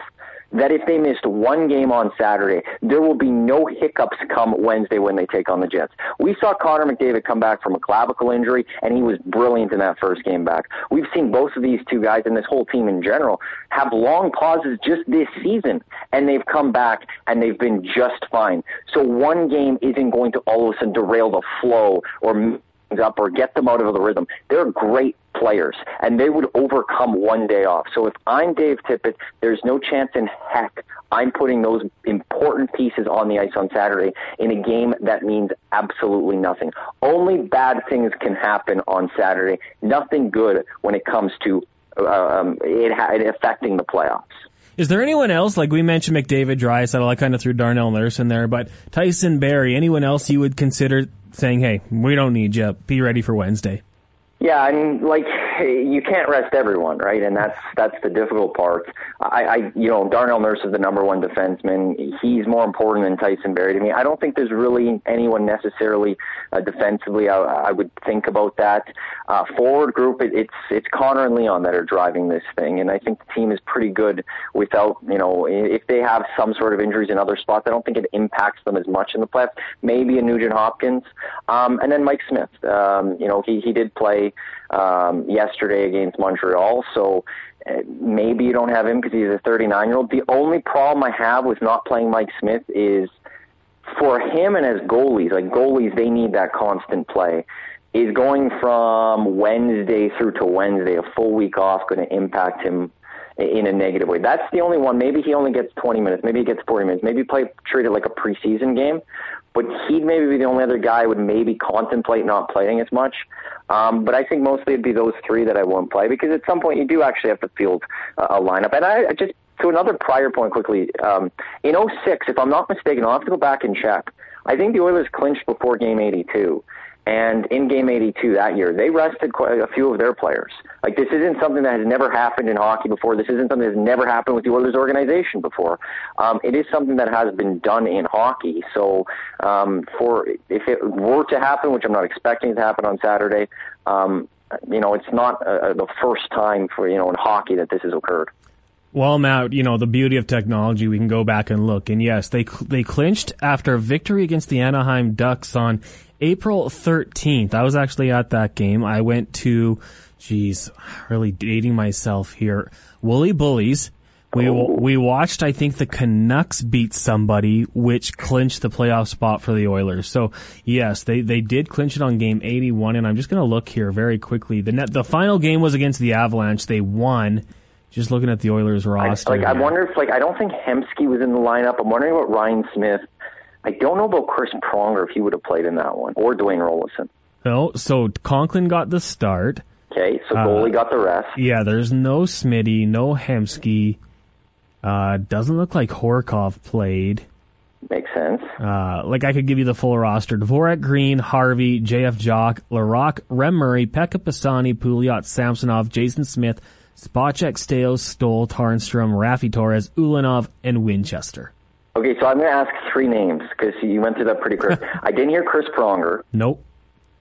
that if they missed one game on Saturday, there will be no hiccups come Wednesday when they take on the Jets. We saw Connor McDavid come back from a clavicle injury, and he was brilliant in that first game back. We've seen both of these two guys and this whole team in general have long pauses just this season, and they've come back and they've been just fine. So one game isn't going to all of a sudden derail the flow or up or get them out of the rhythm. They're great players, and they would overcome one day off. So if I'm Dave Tippett, there's no chance in heck I'm putting those important pieces on the ice on Saturday in a game that means absolutely nothing. Only bad things can happen on Saturday. Nothing good when it comes to um, it, it affecting the playoffs. Is there anyone else, like we mentioned McDavid, Draisaitl, I kind of threw Darnell Nurse in there, but Tyson Barrie, anyone else you would consider saying, hey, we don't need you, be ready for Wednesday? Yeah, I mean, like you can't rest everyone, right? And that's that's the difficult part. I, I you know, Darnell Nurse is the number one defenseman. He's more important than Tyson Barrie to me. I don't think there's really anyone necessarily uh, defensively. I, I would think about that. Uh, forward group, it, it's it's Connor and Leon that are driving this thing, and I think the team is pretty good without you know if they have some sort of injuries in other spots. I don't think it impacts them as much in the playoffs. Maybe a Nugent Hopkins, um, and then Mike Smith. Um, you know, he he did play um, yesterday against Montreal. So uh, maybe you don't have him because he's a 39 year old. The only problem I have with not playing Mike Smith is for him and as goalies, like goalies, they need that constant play. Is going from Wednesday through to Wednesday, a full week off, going to impact him in a negative way. That's the only one. Maybe he only gets 20 minutes. Maybe he gets 40 minutes. Maybe play treat it like a preseason game. But he'd maybe be the only other guy I would maybe contemplate not playing as much. Um, but I think mostly it'd be those three that I won't play because at some point you do actually have to field a, lineup. And I, I just to another prior point quickly. Um, in 06, if I'm not mistaken, I'll have to go back and check. I think the Oilers clinched before Game 82. And in Game 82 that year, they rested quite a few of their players. Like this isn't something that has never happened in hockey before. This isn't something that has never happened with the Oilers organization before. Um, it is something that has been done in hockey. So um, for if it were to happen, which I'm not expecting to happen on Saturday, um, you know, it's not uh, the first time for you know in hockey that this has occurred. Well, Matt, you know the beauty of technology. We can go back and look, and yes, they they clinched after a victory against the Anaheim Ducks on April 13th. I was actually at that game. I went to, geez, really dating myself here. Wooly Bullies. We oh. we watched. I think the Canucks beat somebody, which clinched the playoff spot for the Oilers. So yes, they they did clinch it on game 81. And I'm just going to look here very quickly. The net, the final game was against the Avalanche. They won. Just looking at the Oilers roster. I, like I wonder if like I don't think Hemsky was in the lineup. I'm wondering about Ryan Smyth. I don't know about Chris Pronger if he would have played in that one or Dwayne Roloson. No, so Conklin got the start. Okay, so goalie uh, got the rest. Yeah, there's no Smitty, no Hemsky. Uh, doesn't look like Horcoff played. Makes sense. Uh, like I could give you the full roster: Dvorak, Green, Harvey, J.F. Jock, Larocque, Rem Murray, Pekka Pisani, Pouliot, Samsonov, Jason Smith, Spacek, Staios, Stoll, Tarnstrom, Raffi Torres, Ulanov, and Winchester. Okay, so I'm going to ask three names because you went through that pretty quick. I didn't hear Chris Pronger. Nope.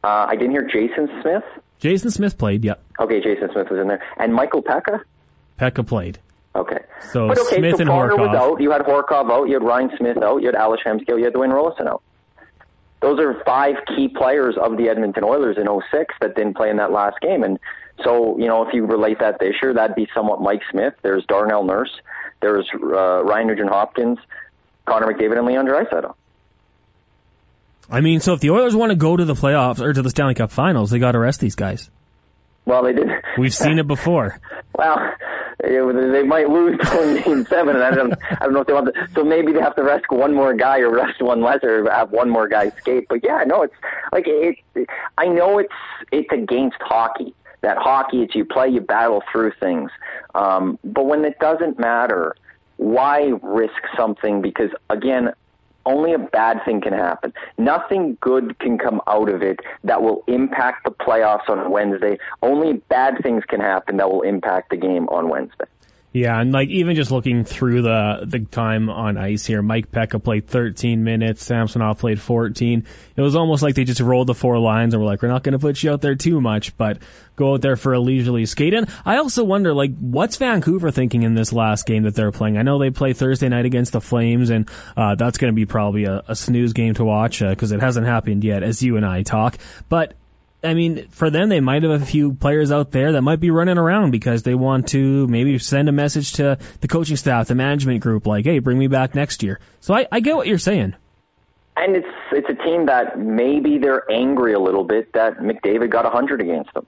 Uh, I didn't hear Jason Smith. Jason Smith played, yep. Okay, Jason Smith was in there. And Michael Peca? Peca played. Okay. So but okay, Smith so and Pronger Horcoff. was out. You had Horcoff out. You had Ryan Smyth out. You had Ales Hemsky. You had Dwayne Roloson out. Those are five key players of the Edmonton Oilers in 06 that didn't play in that last game. And so, you know, if you relate that this year, that'd be somewhat Mike Smith. There's Darnell Nurse. There's uh, Ryan Nugent Hopkins, Connor McDavid, and Leon Draisaitl. I mean, so if the Oilers want to go to the playoffs or to the Stanley Cup Finals, they got to rest these guys. Well, they did. We've seen it before. well, they might lose in game seven, and I don't, I don't know if they want to. So maybe they have to rest one more guy or rest one less, or have one more guy skate. But yeah, no, it's like it. I know it's it's against hockey. That hockey, it's you play, you battle through things. Um, but when it doesn't matter, why risk something? Because again, only a bad thing can happen. Nothing good can come out of it that will impact the playoffs on Wednesday. Only bad things can happen that will impact the game on Wednesday. Yeah, and like even just looking through the the time on ice here, Mike Peca played 13 minutes, Samsonov played 14. It was almost like they just rolled the four lines and were like, "We're not going to put you out there too much, but go out there for a leisurely skate." And I also wonder, like, what's Vancouver thinking in this last game that they're playing? I know they play Thursday night against the Flames, and uh, that's going to be probably a, a, snooze game to watch because uh, it hasn't happened yet, as you and I talk. But I mean, for them, they might have a few players out there that might be running around because they want to maybe send a message to the coaching staff, the management group, like, "Hey, bring me back next year." So I, I get what you're saying. And it's it's a team that maybe they're angry a little bit that McDavid got a 100 against them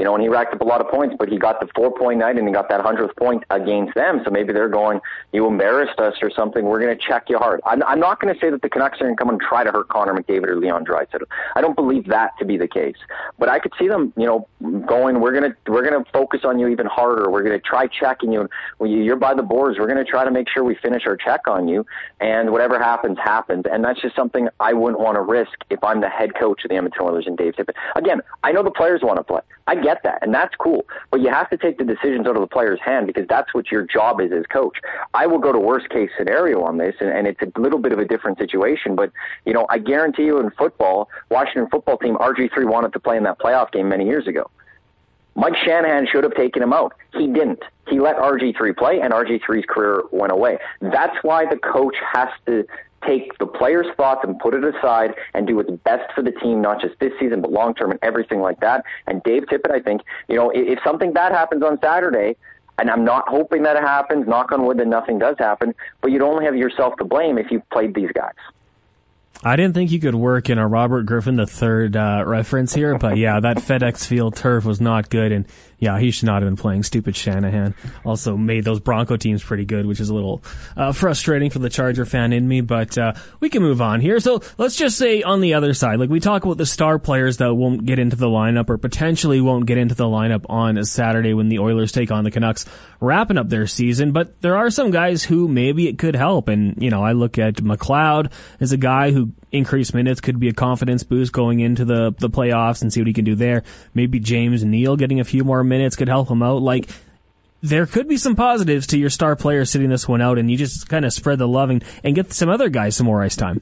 you know, and he racked up a lot of points, but he got the four point night and he got that hundredth point against them. So maybe they're going, you embarrassed us or something. We're going to check you hard. I'm, I'm not going to say that the Canucks are going to come and try to hurt Connor McDavid or Leon Draisaitl. I don't believe that to be the case. But I could see them, you know, going, we're going to, we're going to focus on you even harder. We're going to try checking you. When you're by the boards, we're going to try to make sure we finish our check on you. And whatever happens, happens. And that's just something I wouldn't want to risk if I'm the head coach of the Edmonton Oilers and Dave Tippett. Again, I know the players want to play. I get that, and that's cool. But you have to take the decisions out of the player's hand because that's what your job is as coach. I will go to worst case scenario on this, and, and it's a little bit of a different situation. But you know, I guarantee you, in football, Washington football team RG three wanted to play in that playoff game many years ago. Mike Shanahan should have taken him out. He didn't. He let RG3 play, and RG3's career went away. That's why the coach has to take the players' thoughts and put it aside and do what's best for the team, not just this season, but long term and everything like that. And Dave Tippett, I think, you know, if something bad happens on Saturday, and I'm not hoping that it happens, knock on wood that nothing does happen, but you'd only have yourself to blame if you played these guys. I didn't think you could work in a Robert Griffin III uh, reference here, but yeah, that FedEx Field turf was not good, and yeah, he should not have been playing. Stupid Shanahan also made those Bronco teams pretty good, which is a little uh, frustrating for the Charger fan in me. But uh, we can move on here. So let's just say on the other side, like we talk about the star players that won't get into the lineup or potentially won't get into the lineup on a Saturday when the Oilers take on the Canucks, wrapping up their season. But there are some guys who maybe it could help, and you know I look at McLeod as a guy who increased minutes could be a confidence boost going into the the playoffs and see what he can do there. Maybe James Neal getting a few more minutes could help him out. Like there could be some positives to your star player sitting this one out, and you just kind of spread the loving and get some other guys some more ice time.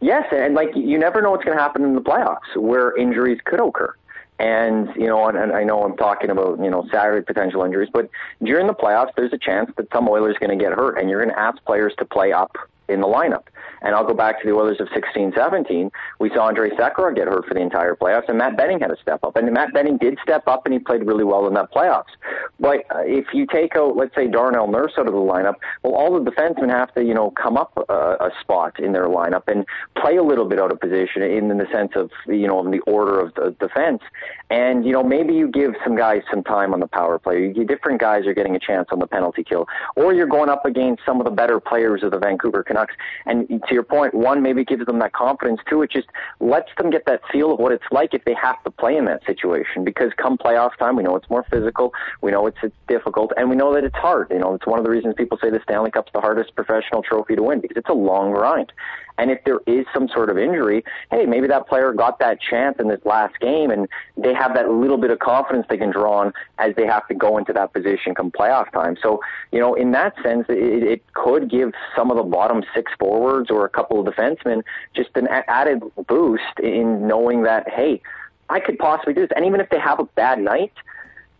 Yes, and like you never know what's going to happen in the playoffs where injuries could occur. And, you know, and, and I know I'm talking about, you know, Saturday potential injuries, but during the playoffs, there's a chance that some Oilers going to get hurt, and you're going to ask players to play up in the lineup. And I'll go back to the Oilers of 16-17. We saw Andrej Sekera get hurt for the entire playoffs, and Matt Benning had to step up. And Matt Benning did step up, and he played really well in that playoffs. But uh, if you take out, let's say, Darnell Nurse out of the lineup, well, all the defensemen have to, you know, come up a, a spot in their lineup and play a little bit out of position in, in the sense of, you know, in the order of the defense. And, you know, maybe you give some guys some time on the power play. You, different guys are getting a chance on the penalty kill. Or you're going up against some of the better players of the Vancouver Canucks. And to your point, one, maybe gives them that confidence. Two, it just lets them get that feel of what it's like if they have to play in that situation. Because come playoff time, we know it's more physical. We know it's, it's difficult. And we know that it's hard. You know, it's one of the reasons people say the Stanley Cup's the hardest professional trophy to win because it's a long grind. And if there is some sort of injury, hey, maybe that player got that chance in this last game and they have that little bit of confidence they can draw on as they have to go into that position come playoff time. So, you know, in that sense, it, it could give some of the bottom six forwards or a couple of defensemen just an added boost in knowing that, hey, I could possibly do this. And even if they have a bad night,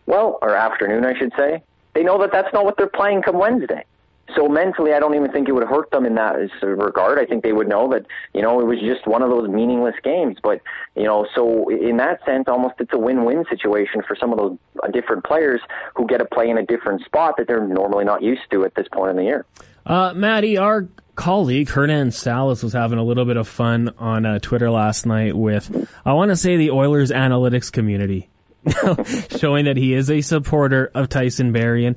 well, or afternoon, I should say, they know that that's not what they're playing come Wednesday. So mentally, I don't even think it would hurt them in that regard. I think they would know that, you know, it was just one of those meaningless games. But, you know, so in that sense, almost it's a win-win situation for some of those different players who get to play in a different spot that they're normally not used to at this point in the year. Uh, Maddie, our colleague Hernan Salas was having a little bit of fun on uh, Twitter last night with, I want to say, the Oilers analytics community, showing that he is a supporter of Tyson Barrie. And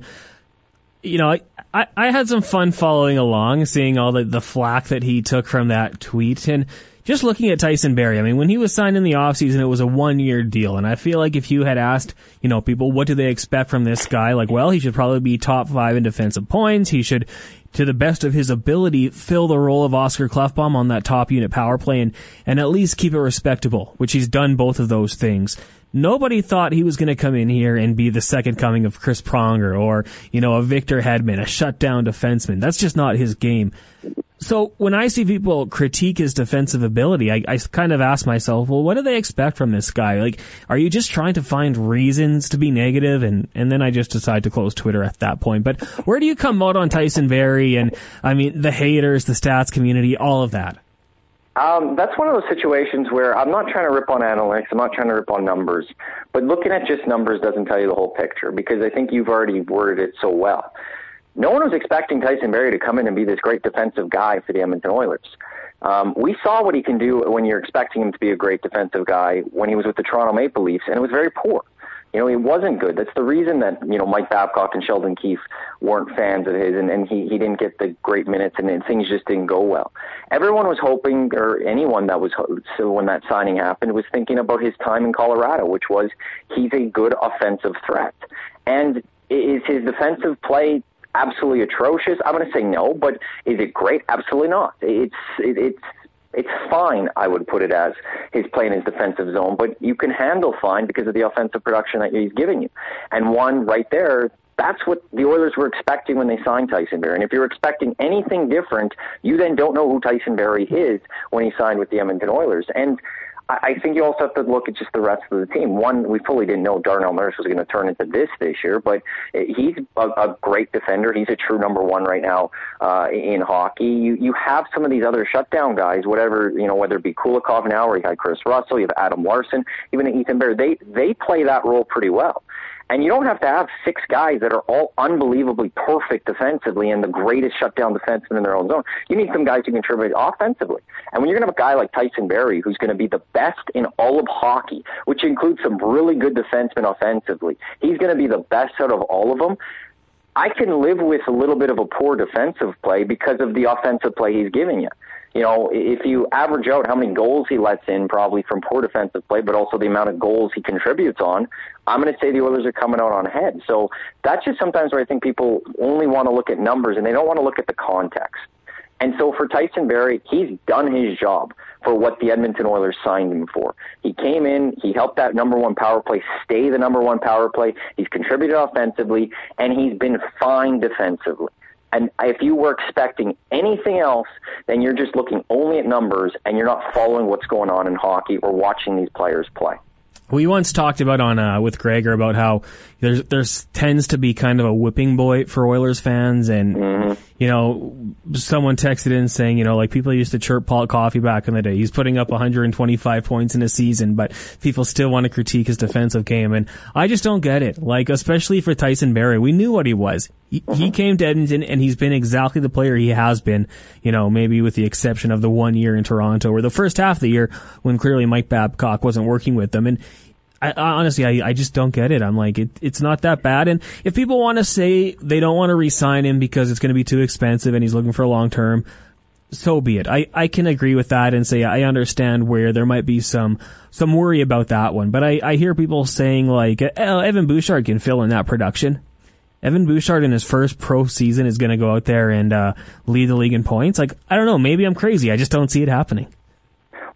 you know, I, I, had some fun following along, seeing all the, the flack that he took from that tweet. And just looking at Tyson Barrie, I mean, when he was signed in the offseason, it was a one year deal. And I feel like if you had asked, you know, people, what do they expect from this guy? Like, well, he should probably be top five in defensive points. He should, to the best of his ability, fill the role of Oscar Klefbom on that top unit power play and, and at least keep it respectable, which he's done both of those things. Nobody thought he was going to come in here and be the second coming of Chris Pronger or, you know, a Victor Hedman, a shutdown defenseman. That's just not his game. So when I see people critique his defensive ability, I, I, kind of ask myself, well, what do they expect from this guy? Like, are you just trying to find reasons to be negative? And, and then I just decide to close Twitter at that point. But where do you come out on Tyson Barrie and, I mean, the haters, the stats community, all of that? Um, that's one of those situations where I'm not trying to rip on analytics, I'm not trying to rip on numbers, but looking at just numbers doesn't tell you the whole picture because I think you've already worded it so well. No one was expecting Tyson Barrie to come in and be this great defensive guy for the Edmonton Oilers. Um, we saw what he can do when you're expecting him to be a great defensive guy when he was with the Toronto Maple Leafs, and it was very poor. You know, he wasn't good. That's the reason that, you know, Mike Babcock and Sheldon Keefe weren't fans of his and, and he, he didn't get the great minutes and, things just didn't go well. Everyone was hoping, or anyone that was, so when that signing happened, was thinking about his time in Colorado, which was he's a good offensive threat. And is his defensive play absolutely atrocious? I'm going to say no, but is it great? Absolutely not. It's, it, it's, it's fine, I would put it as his playing his defensive zone, but you can handle fine because of the offensive production that he's giving you. And one right there, that's what the Oilers were expecting when they signed Tyson Barrie. And if you're expecting anything different, you then don't know who Tyson Barrie is when he signed with the Edmonton Oilers. And I think you also have to look at just the rest of the team. One, we fully didn't know Darnell Nurse was going to turn into this this year, but he's a, a great defender. He's a true number one right now uh, in hockey. You you have some of these other shutdown guys, whatever you know, whether it be Kulikov now or you had Kris Russell, you have Adam Larsson, even Ethan Bear. They they play that role pretty well. And you don't have to have six guys that are all unbelievably perfect defensively and the greatest shutdown defensemen in their own zone. You need some guys who contribute offensively. And when you're going to have a guy like Tyson Barrie, who's going to be the best in all of hockey, which includes some really good defensemen offensively, he's going to be the best out of all of them. I can live with a little bit of a poor defensive play because of the offensive play he's giving you you know, if you average out how many goals he lets in, probably from poor defensive play, but also the amount of goals he contributes on, I'm going to say the Oilers are coming out on ahead. So that's just sometimes where I think people only want to look at numbers and they don't want to look at the context. And so for Tyson Barrie, he's done his job for what the Edmonton Oilers signed him for. He came in, he helped that number one power play stay the number one power play. He's contributed offensively, and he's been fine defensively. And if you were expecting anything else, then you're just looking only at numbers and you're not following what's going on in hockey or watching these players play. We once talked about on uh, with Gregor about how there's there's tends to be kind of a whipping boy for Oilers fans, and Mm-hmm. You know, someone texted in saying, you know, like people used to chirp Paul Coffey back in the day. He's putting up 125 points in a season, but people still want to critique his defensive game, and I just don't get it. Like especially for Tyson Barrie, we knew what he was. He, he uh-huh. came to Edmonton, and he's been exactly the player he has been. You know, maybe with the exception of the one year in Toronto or the first half of the year when clearly Mike Babcock wasn't working with them, and I, honestly, I, I just don't get it. I'm like, it, it's not that bad. And if people want to say they don't want to re-sign him because it's going to be too expensive and he's looking for a long term, so be it. I, I can agree with that and say I understand where there might be some some worry about that one. But I, I hear people saying like, oh, Evan Bouchard can fill in that production. Evan Bouchard in his first pro season is going to go out there and uh, lead the league in points. Like, I don't know. Maybe I'm crazy. I just don't see it happening.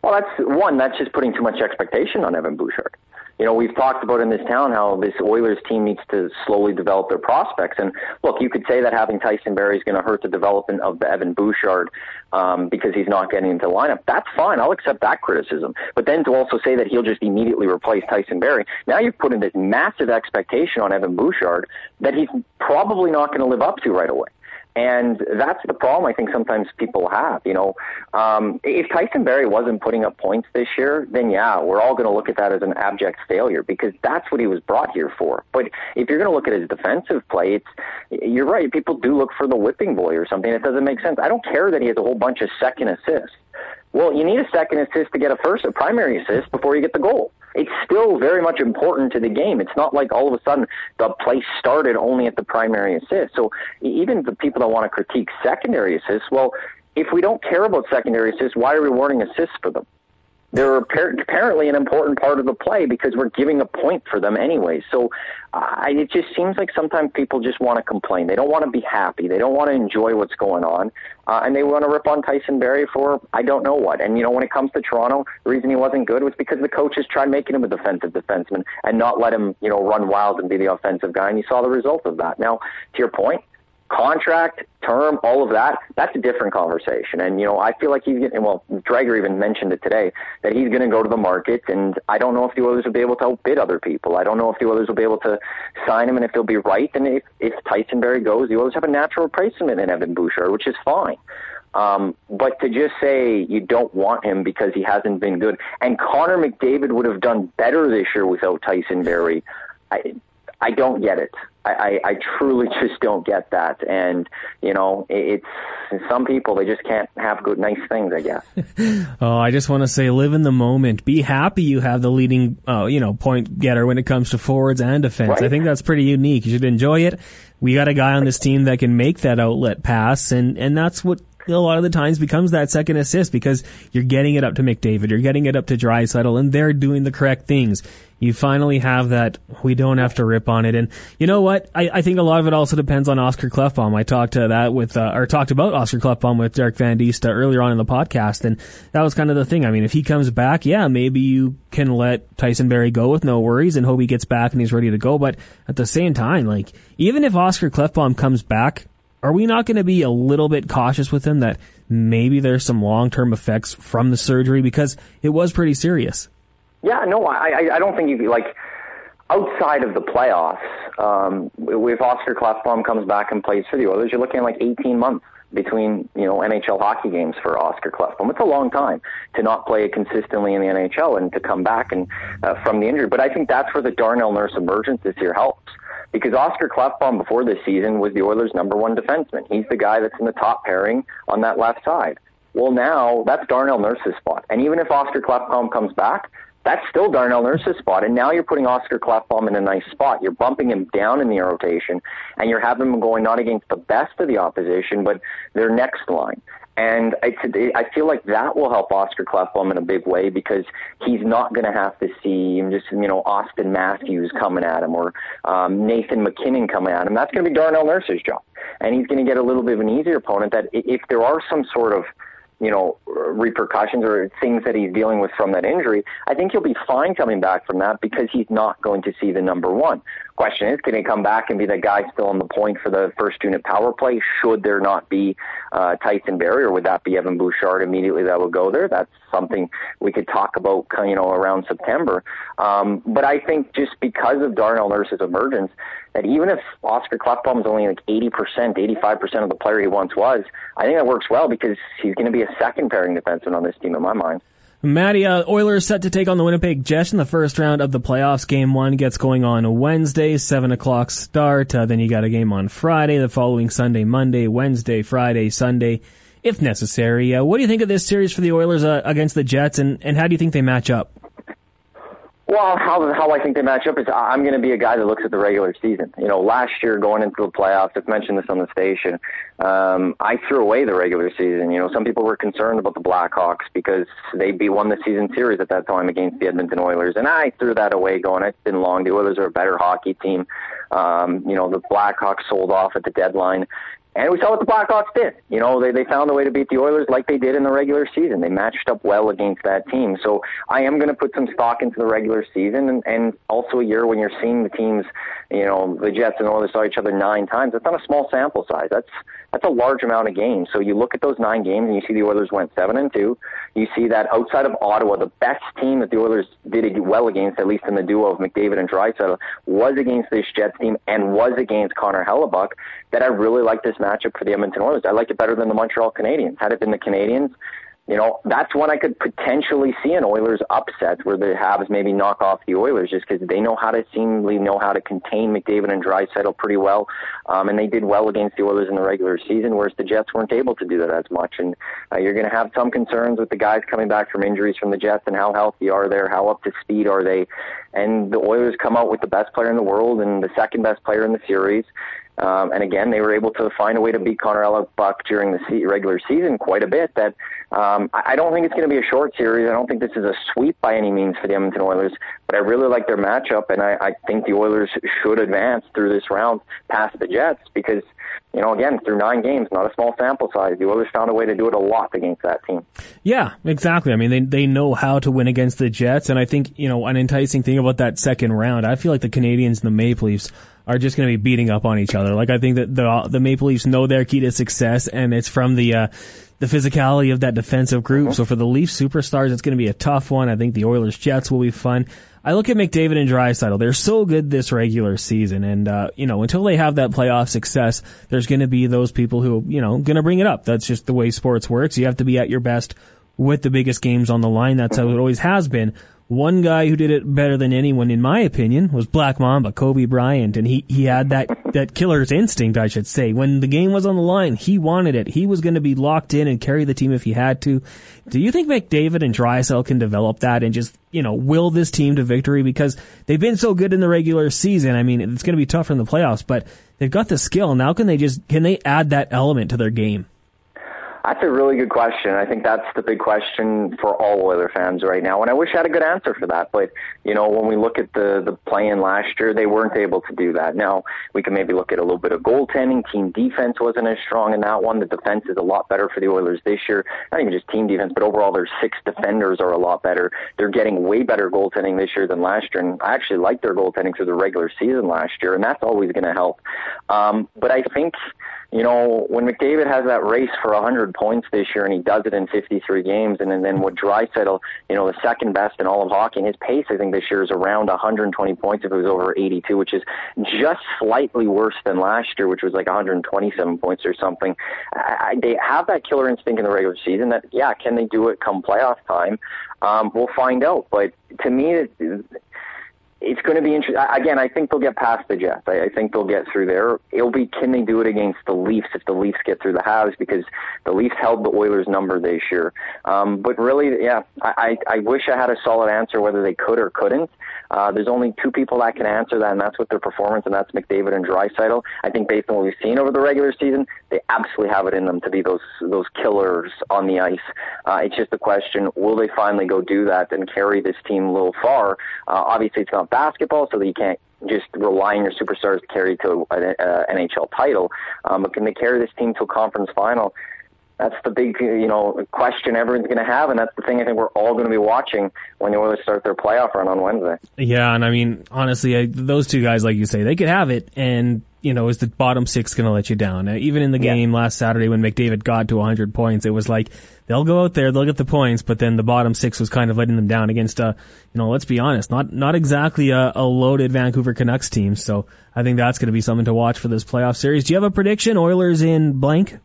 Well, that's one. That's just putting too much expectation on Evan Bouchard. You know, we've talked about in this town how this Oilers team needs to slowly develop their prospects. And look, you could say that having Tyson Barrie is going to hurt the development of Evan Bouchard um, because he's not getting into the lineup. That's fine. I'll accept that criticism. But then to also say that he'll just immediately replace Tyson Barrie, now you've put in this massive expectation on Evan Bouchard that he's probably not going to live up to right away. And that's the problem I think sometimes people have. You know, um, if Tyson Barrie wasn't putting up points this year, then yeah, we're all going to look at that as an abject failure because that's what he was brought here for. But if you're going to look at his defensive play, it's you're right. People do look for the whipping boy or something. It doesn't make sense. I don't care that he has a whole bunch of second assists. Well, you need a second assist to get a first, a primary assist before you get the goal it's still very much important to the game. It's not like all of a sudden the play started only at the primary assist. So even the people that want to critique secondary assists, well, if we don't care about secondary assists, why are we rewarding assists for them? They're apparently an important part of the play because we're giving a point for them anyway. So uh, it just seems like sometimes people just want to complain. They don't want to be happy. They don't want to enjoy what's going on. Uh, and they want to rip on Tyson Barrie for I don't know what. And, you know, when it comes to Toronto, the reason he wasn't good was because the coaches tried making him a defensive defenseman and not let him, you know, run wild and be the offensive guy. And you saw the result of that. Now, to your point, contract, term, all of that, that's a different conversation. And, you know, I feel like he's getting, well, Dreger even mentioned it today, that he's going to go to the market. And I don't know if the Oilers will be able to outbid other people. I don't know if the Oilers will be able to sign him and if they'll be right. And if, if Tyson Barrie goes, the Oilers have a natural replacement in Evan Bouchard, which is fine. Um, but to just say you don't want him because he hasn't been good, and Connor McDavid would have done better this year without Tyson Barrie, I, I don't get it. I, I, I truly just don't get that. And, you know, it's some people, they just can't have good, nice things, I guess. oh, I just want to say live in the moment. Be happy you have the leading, uh, you know, point getter when it comes to forwards and defense. Right. I think that's pretty unique. You should enjoy it. We got a guy on this team that can make that outlet pass, and, and that's what a lot of the times becomes that second assist because you're getting it up to McDavid, you're getting it up to Draisaitl, and they're doing the correct things. You finally have that. We don't have to rip on it, and you know what? I, I think a lot of it also depends on Oscar Klefbom. I talked to that with, uh, or talked about Oscar Klefbom with Derek Van Diest earlier on in the podcast, and that was kind of the thing. I mean, if he comes back, yeah, maybe you can let Tyson Barrie go with no worries and hope he gets back and he's ready to go. But at the same time, like even if Oscar Klefbom comes back are we not going to be a little bit cautious with him that maybe there's some long term effects from the surgery because it was pretty serious? Yeah, no, I, I don't think you like outside of the playoffs. Um, if Oscar Klefbom comes back and plays for the Oilers, you're looking at like 18 months between you know NHL hockey games for Oscar Klefbom. It's a long time to not play consistently in the NHL and to come back and uh, from the injury. But I think that's where the Darnell Nurse emergence this year helps because Oscar Klefbom before this season was the Oilers' number one defenseman. He's the guy that's in the top pairing on that left side. Well, now that's Darnell Nurse's spot, and even if Oscar Klefbom comes back, that's still Darnell Nurse's spot. And now you're putting Oscar Klefbom in a nice spot. You're bumping him down in the rotation, and you're having him going not against the best of the opposition, but their next line. And I, I feel like that will help Oscar Klefbom in a big way because he's not going to have to see just you know Auston Matthews coming at him or um, Nathan MacKinnon coming at him. That's going to be Darnell Nurse's job, and he's going to get a little bit of an easier opponent. That if there are some sort of you know, repercussions or things that he's dealing with from that injury, I think he'll be fine coming back from that because he's not going to see the number one. Question is, can he come back and be the guy still on the point for the first unit power play? Should there not be uh, Tyson Barrie, or would that be Evan Bouchard immediately that would go there? That's something we could talk about, you know, around September. Um, but I think just because of Darnell Nurse's emergence, that even if Oscar Klefbom is only like 80%, 85% of the player he once was, I think that works well because he's going to be a second pairing defenseman on this team in my mind. Matty, uh, Oilers set to take on the Winnipeg Jets in the first round of the playoffs. Game one gets going on Wednesday, 7 o'clock start. Uh, then you got a game on Friday, the following Sunday, Monday, Wednesday, Friday, Sunday, if necessary. Uh, what do you think of this series for the Oilers uh, against the Jets, and, and how do you think they match up? Well, how how I think they match up is I'm going to be a guy that looks at the regular season. You know, last year going into the playoffs, I've mentioned this on the station. Um, I threw away the regular season. You know, some people were concerned about the Blackhawks because they be won the season series at that time against the Edmonton Oilers, and I threw that away. Going, it's been long. The Oilers are a better hockey team. Um, you know, the Blackhawks sold off at the deadline. And we saw what the Blackhawks did. You know, they, they found a way to beat the Oilers like they did in the regular season. They matched up well against that team. So I am going to put some stock into the regular season and, and also a year when you're seeing the teams, you know, the Jets and Oilers saw each other nine times. That's not a small sample size. That's that's a large amount of games. So you look at those nine games and you see the Oilers went seven and two. You see that outside of Ottawa, the best team that the Oilers did well against, at least in the duo of McDavid and Draisaitl, was against this Jets team and was against Connor Hellebuyck. That I really like this matchup for the Edmonton Oilers. I liked it better than the Montreal Canadiens. Had it been the Canadiens, you know, that's when I could potentially see an Oilers upset where the Habs maybe knock off the Oilers just because they know how to seemingly know how to contain McDavid and Draisaitl pretty well, um, and they did well against the Oilers in the regular season, whereas the Jets weren't able to do that as much. And uh, you're going to have some concerns with the guys coming back from injuries from the Jets and how healthy are they, how up to speed are they, and the Oilers come out with the best player in the world and the second best player in the series. Um, and again, they were able to find a way to beat Connor Hellebuyck during the se- regular season quite a bit. That um, I, I don't think it's going to be a short series. I don't think this is a sweep by any means for the Edmonton Oilers. But I really like their matchup, and I, I think the Oilers should advance through this round past the Jets because you know, again, through nine games, not a small sample size, the Oilers found a way to do it a lot against that team. Yeah, exactly. I mean, they they know how to win against the Jets, and I think you know an enticing thing about that second round. I feel like the Canadiens and the Maple Leafs are just going to be beating up on each other. Like I think that the the Maple Leafs know their key to success, and it's from the uh, the physicality of that defensive group. Mm-hmm. So for the Leafs superstars, it's going to be a tough one. I think the Oilers Jets will be fun. I look at McDavid and Draisaitl. They're so good this regular season, and uh, you know until they have that playoff success, there's going to be those people who you know going to bring it up. That's just the way sports works. You have to be at your best with the biggest games on the line. That's how it always has been. One guy who did it better than anyone, in my opinion, was Black Mamba, Kobe Bryant, and he, he had that, that killer's instinct, I should say. When the game was on the line, he wanted it. He was going to be locked in and carry the team if he had to. Do you think McDavid and Draisaitl can develop that and just, you know, will this team to victory? Because they've been so good in the regular season. I mean, it's going to be tougher in the playoffs, but they've got the skill. Now can they just, can they add that element to their game? That's a really good question. I think that's the big question for all Oiler fans right now. And I wish I had a good answer for that. But, you know, when we look at the, the play in last year, they weren't able to do that. Now, we can maybe look at a little bit of goaltending. Team defense wasn't as strong in that one. The defense is a lot better for the Oilers this year. Not even just team defense, but overall their six defenders are a lot better. They're getting way better goaltending this year than last year. And I actually like their goaltending through the regular season last year. And that's always going to help. Um, but I think you know, when McDavid has that race for 100 points this year and he does it in 53 games, and then, then with Draisaitl, you know, the second best in all of hockey, and his pace, I think, this year is around 120 points if it was over 82, which is just slightly worse than last year, which was like 127 points or something. I, I, they have that killer instinct in the regular season that, yeah, can they do it come playoff time? Um, we'll find out. But to me, it, it's going to be interesting. Again, I think they'll get past the Jets. I, I think they'll get through there. It'll be can they do it against the Leafs if the Leafs get through the Habs because the Leafs held the Oilers' number this year. Um, but really, yeah, I, I, I wish I had a solid answer whether they could or couldn't. Uh, there's only two people that can answer that, and that's with their performance, and that's McDavid and Draisaitl. I think based on what we've seen over the regular season, they absolutely have it in them to be those those killers on the ice. Uh, it's just a question: will they finally go do that and carry this team a little far? Uh, obviously, it's not basketball, so that you can't just rely on your superstars to carry to an NHL title. Um, but can they carry this team to a conference final? that's the big you know question everyone's going to have, and that's the thing I think we're all going to be watching when the Oilers start their playoff run on Wednesday. Yeah, and I mean honestly, I, those two guys, like you say, they could have it, and you know, is the bottom six going to let you down? Uh, even in the game yeah. last Saturday when McDavid got to 100 points, it was like they'll go out there, they'll get the points, but then the bottom six was kind of letting them down against, uh, you know, let's be honest, not not exactly a, a loaded Vancouver Canucks team. So I think that's going to be something to watch for this playoff series. Do you have a prediction? Oilers in blank?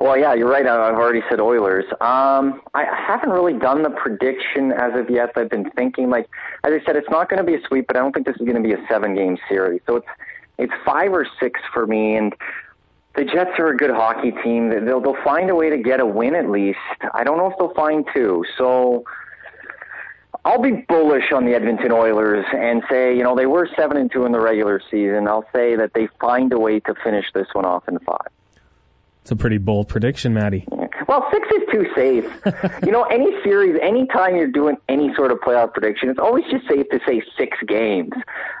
Well, yeah, you're right. I've already said Oilers. Um, I haven't really done the prediction as of yet. I've been thinking, like, as I said, it's not going to be a sweep, but I don't think this is going to be a seven game series. So it's it's five or six for me, and the Jets are a good hockey team. They'll they'll find a way to get a win at least. I don't know if they'll find two. So I'll be bullish on the Edmonton Oilers and say, you know, they were seven and two in the regular season. I'll say that they find a way to finish this one off in five. It's a pretty bold prediction, Maddie. Well, six is too safe. you know, any series, anytime you're doing any sort of playoff prediction, it's always just safe to say six games.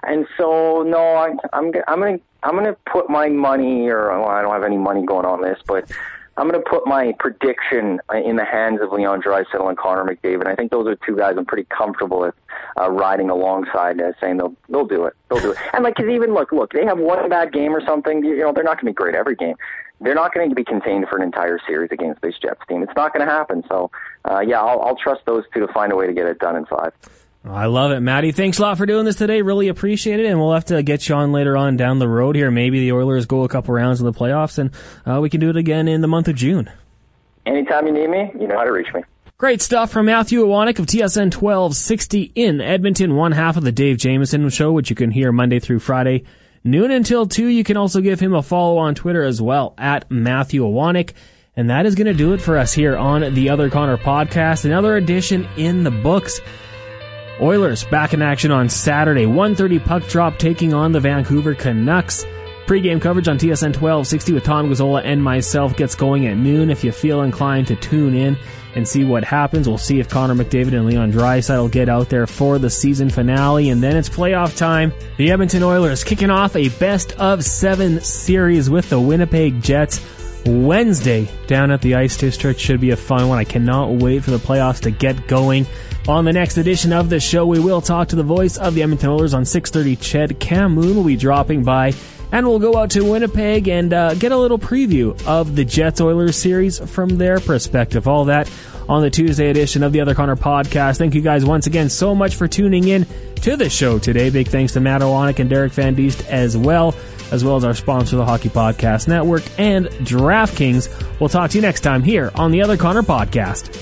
And so, no, I, I'm I'm gonna I'm gonna put my money, or well, I don't have any money going on this, but I'm going to put my prediction in the hands of Leon Draisaitl and Connor McDavid. I think those are two guys I'm pretty comfortable with uh, riding alongside, uh, saying they'll they'll do it, they'll do it. And like, cause even look, look, they have one bad game or something. You know, they're not going to be great every game. They're not going to be contained for an entire series against this Jets team. It's not going to happen. So, uh, yeah, I'll, I'll trust those two to find a way to get it done in five. I love it, Maddie. Thanks a lot for doing this today. Really appreciate it, and we'll have to get you on later on down the road here. Maybe the Oilers go a couple rounds in the playoffs, and uh, we can do it again in the month of June. Anytime you need me, you know how to reach me. Great stuff from Matthew Iwanyk of TSN 1260 in Edmonton, one half of the Dave Jameson Show, which you can hear Monday through Friday, noon until 2. You can also give him a follow on Twitter as well, at Matthew Iwanyk. And that is going to do it for us here on the Other Connor podcast. Another edition in the books. Oilers back in action on Saturday. 1.30 puck drop taking on the Vancouver Canucks. Pre-game coverage on TSN 1260 with Tom Gazzola and myself gets going at noon. If you feel inclined to tune in and see what happens, we'll see if Connor McDavid and Leon Draisaitl get out there for the season finale, and then it's playoff time. The Edmonton Oilers kicking off a best of seven series with the Winnipeg Jets. Wednesday down at the Ice District should be a fun one. I cannot wait for the playoffs to get going. On the next edition of the show, we will talk to the voice of the Edmonton Oilers on 6:30. Ched Cam Moon will be dropping by, and we'll go out to Winnipeg and uh, get a little preview of the Jets Oilers series from their perspective. All that on the Tuesday edition of the Other Connor podcast. Thank you guys once again so much for tuning in to the show today. Big thanks to Matt Iwanyk and Derek Van Diest as well, as well as our sponsor, the Hockey Podcast Network and DraftKings. We'll talk to you next time here on the Other Connor podcast.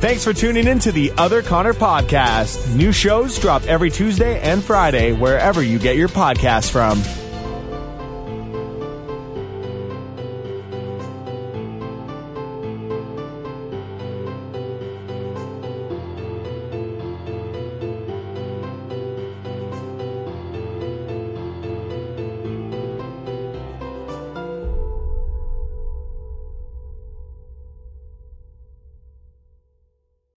Thanks for tuning in to the Other Connor podcast. New shows drop every Tuesday and Friday wherever you get your podcasts from.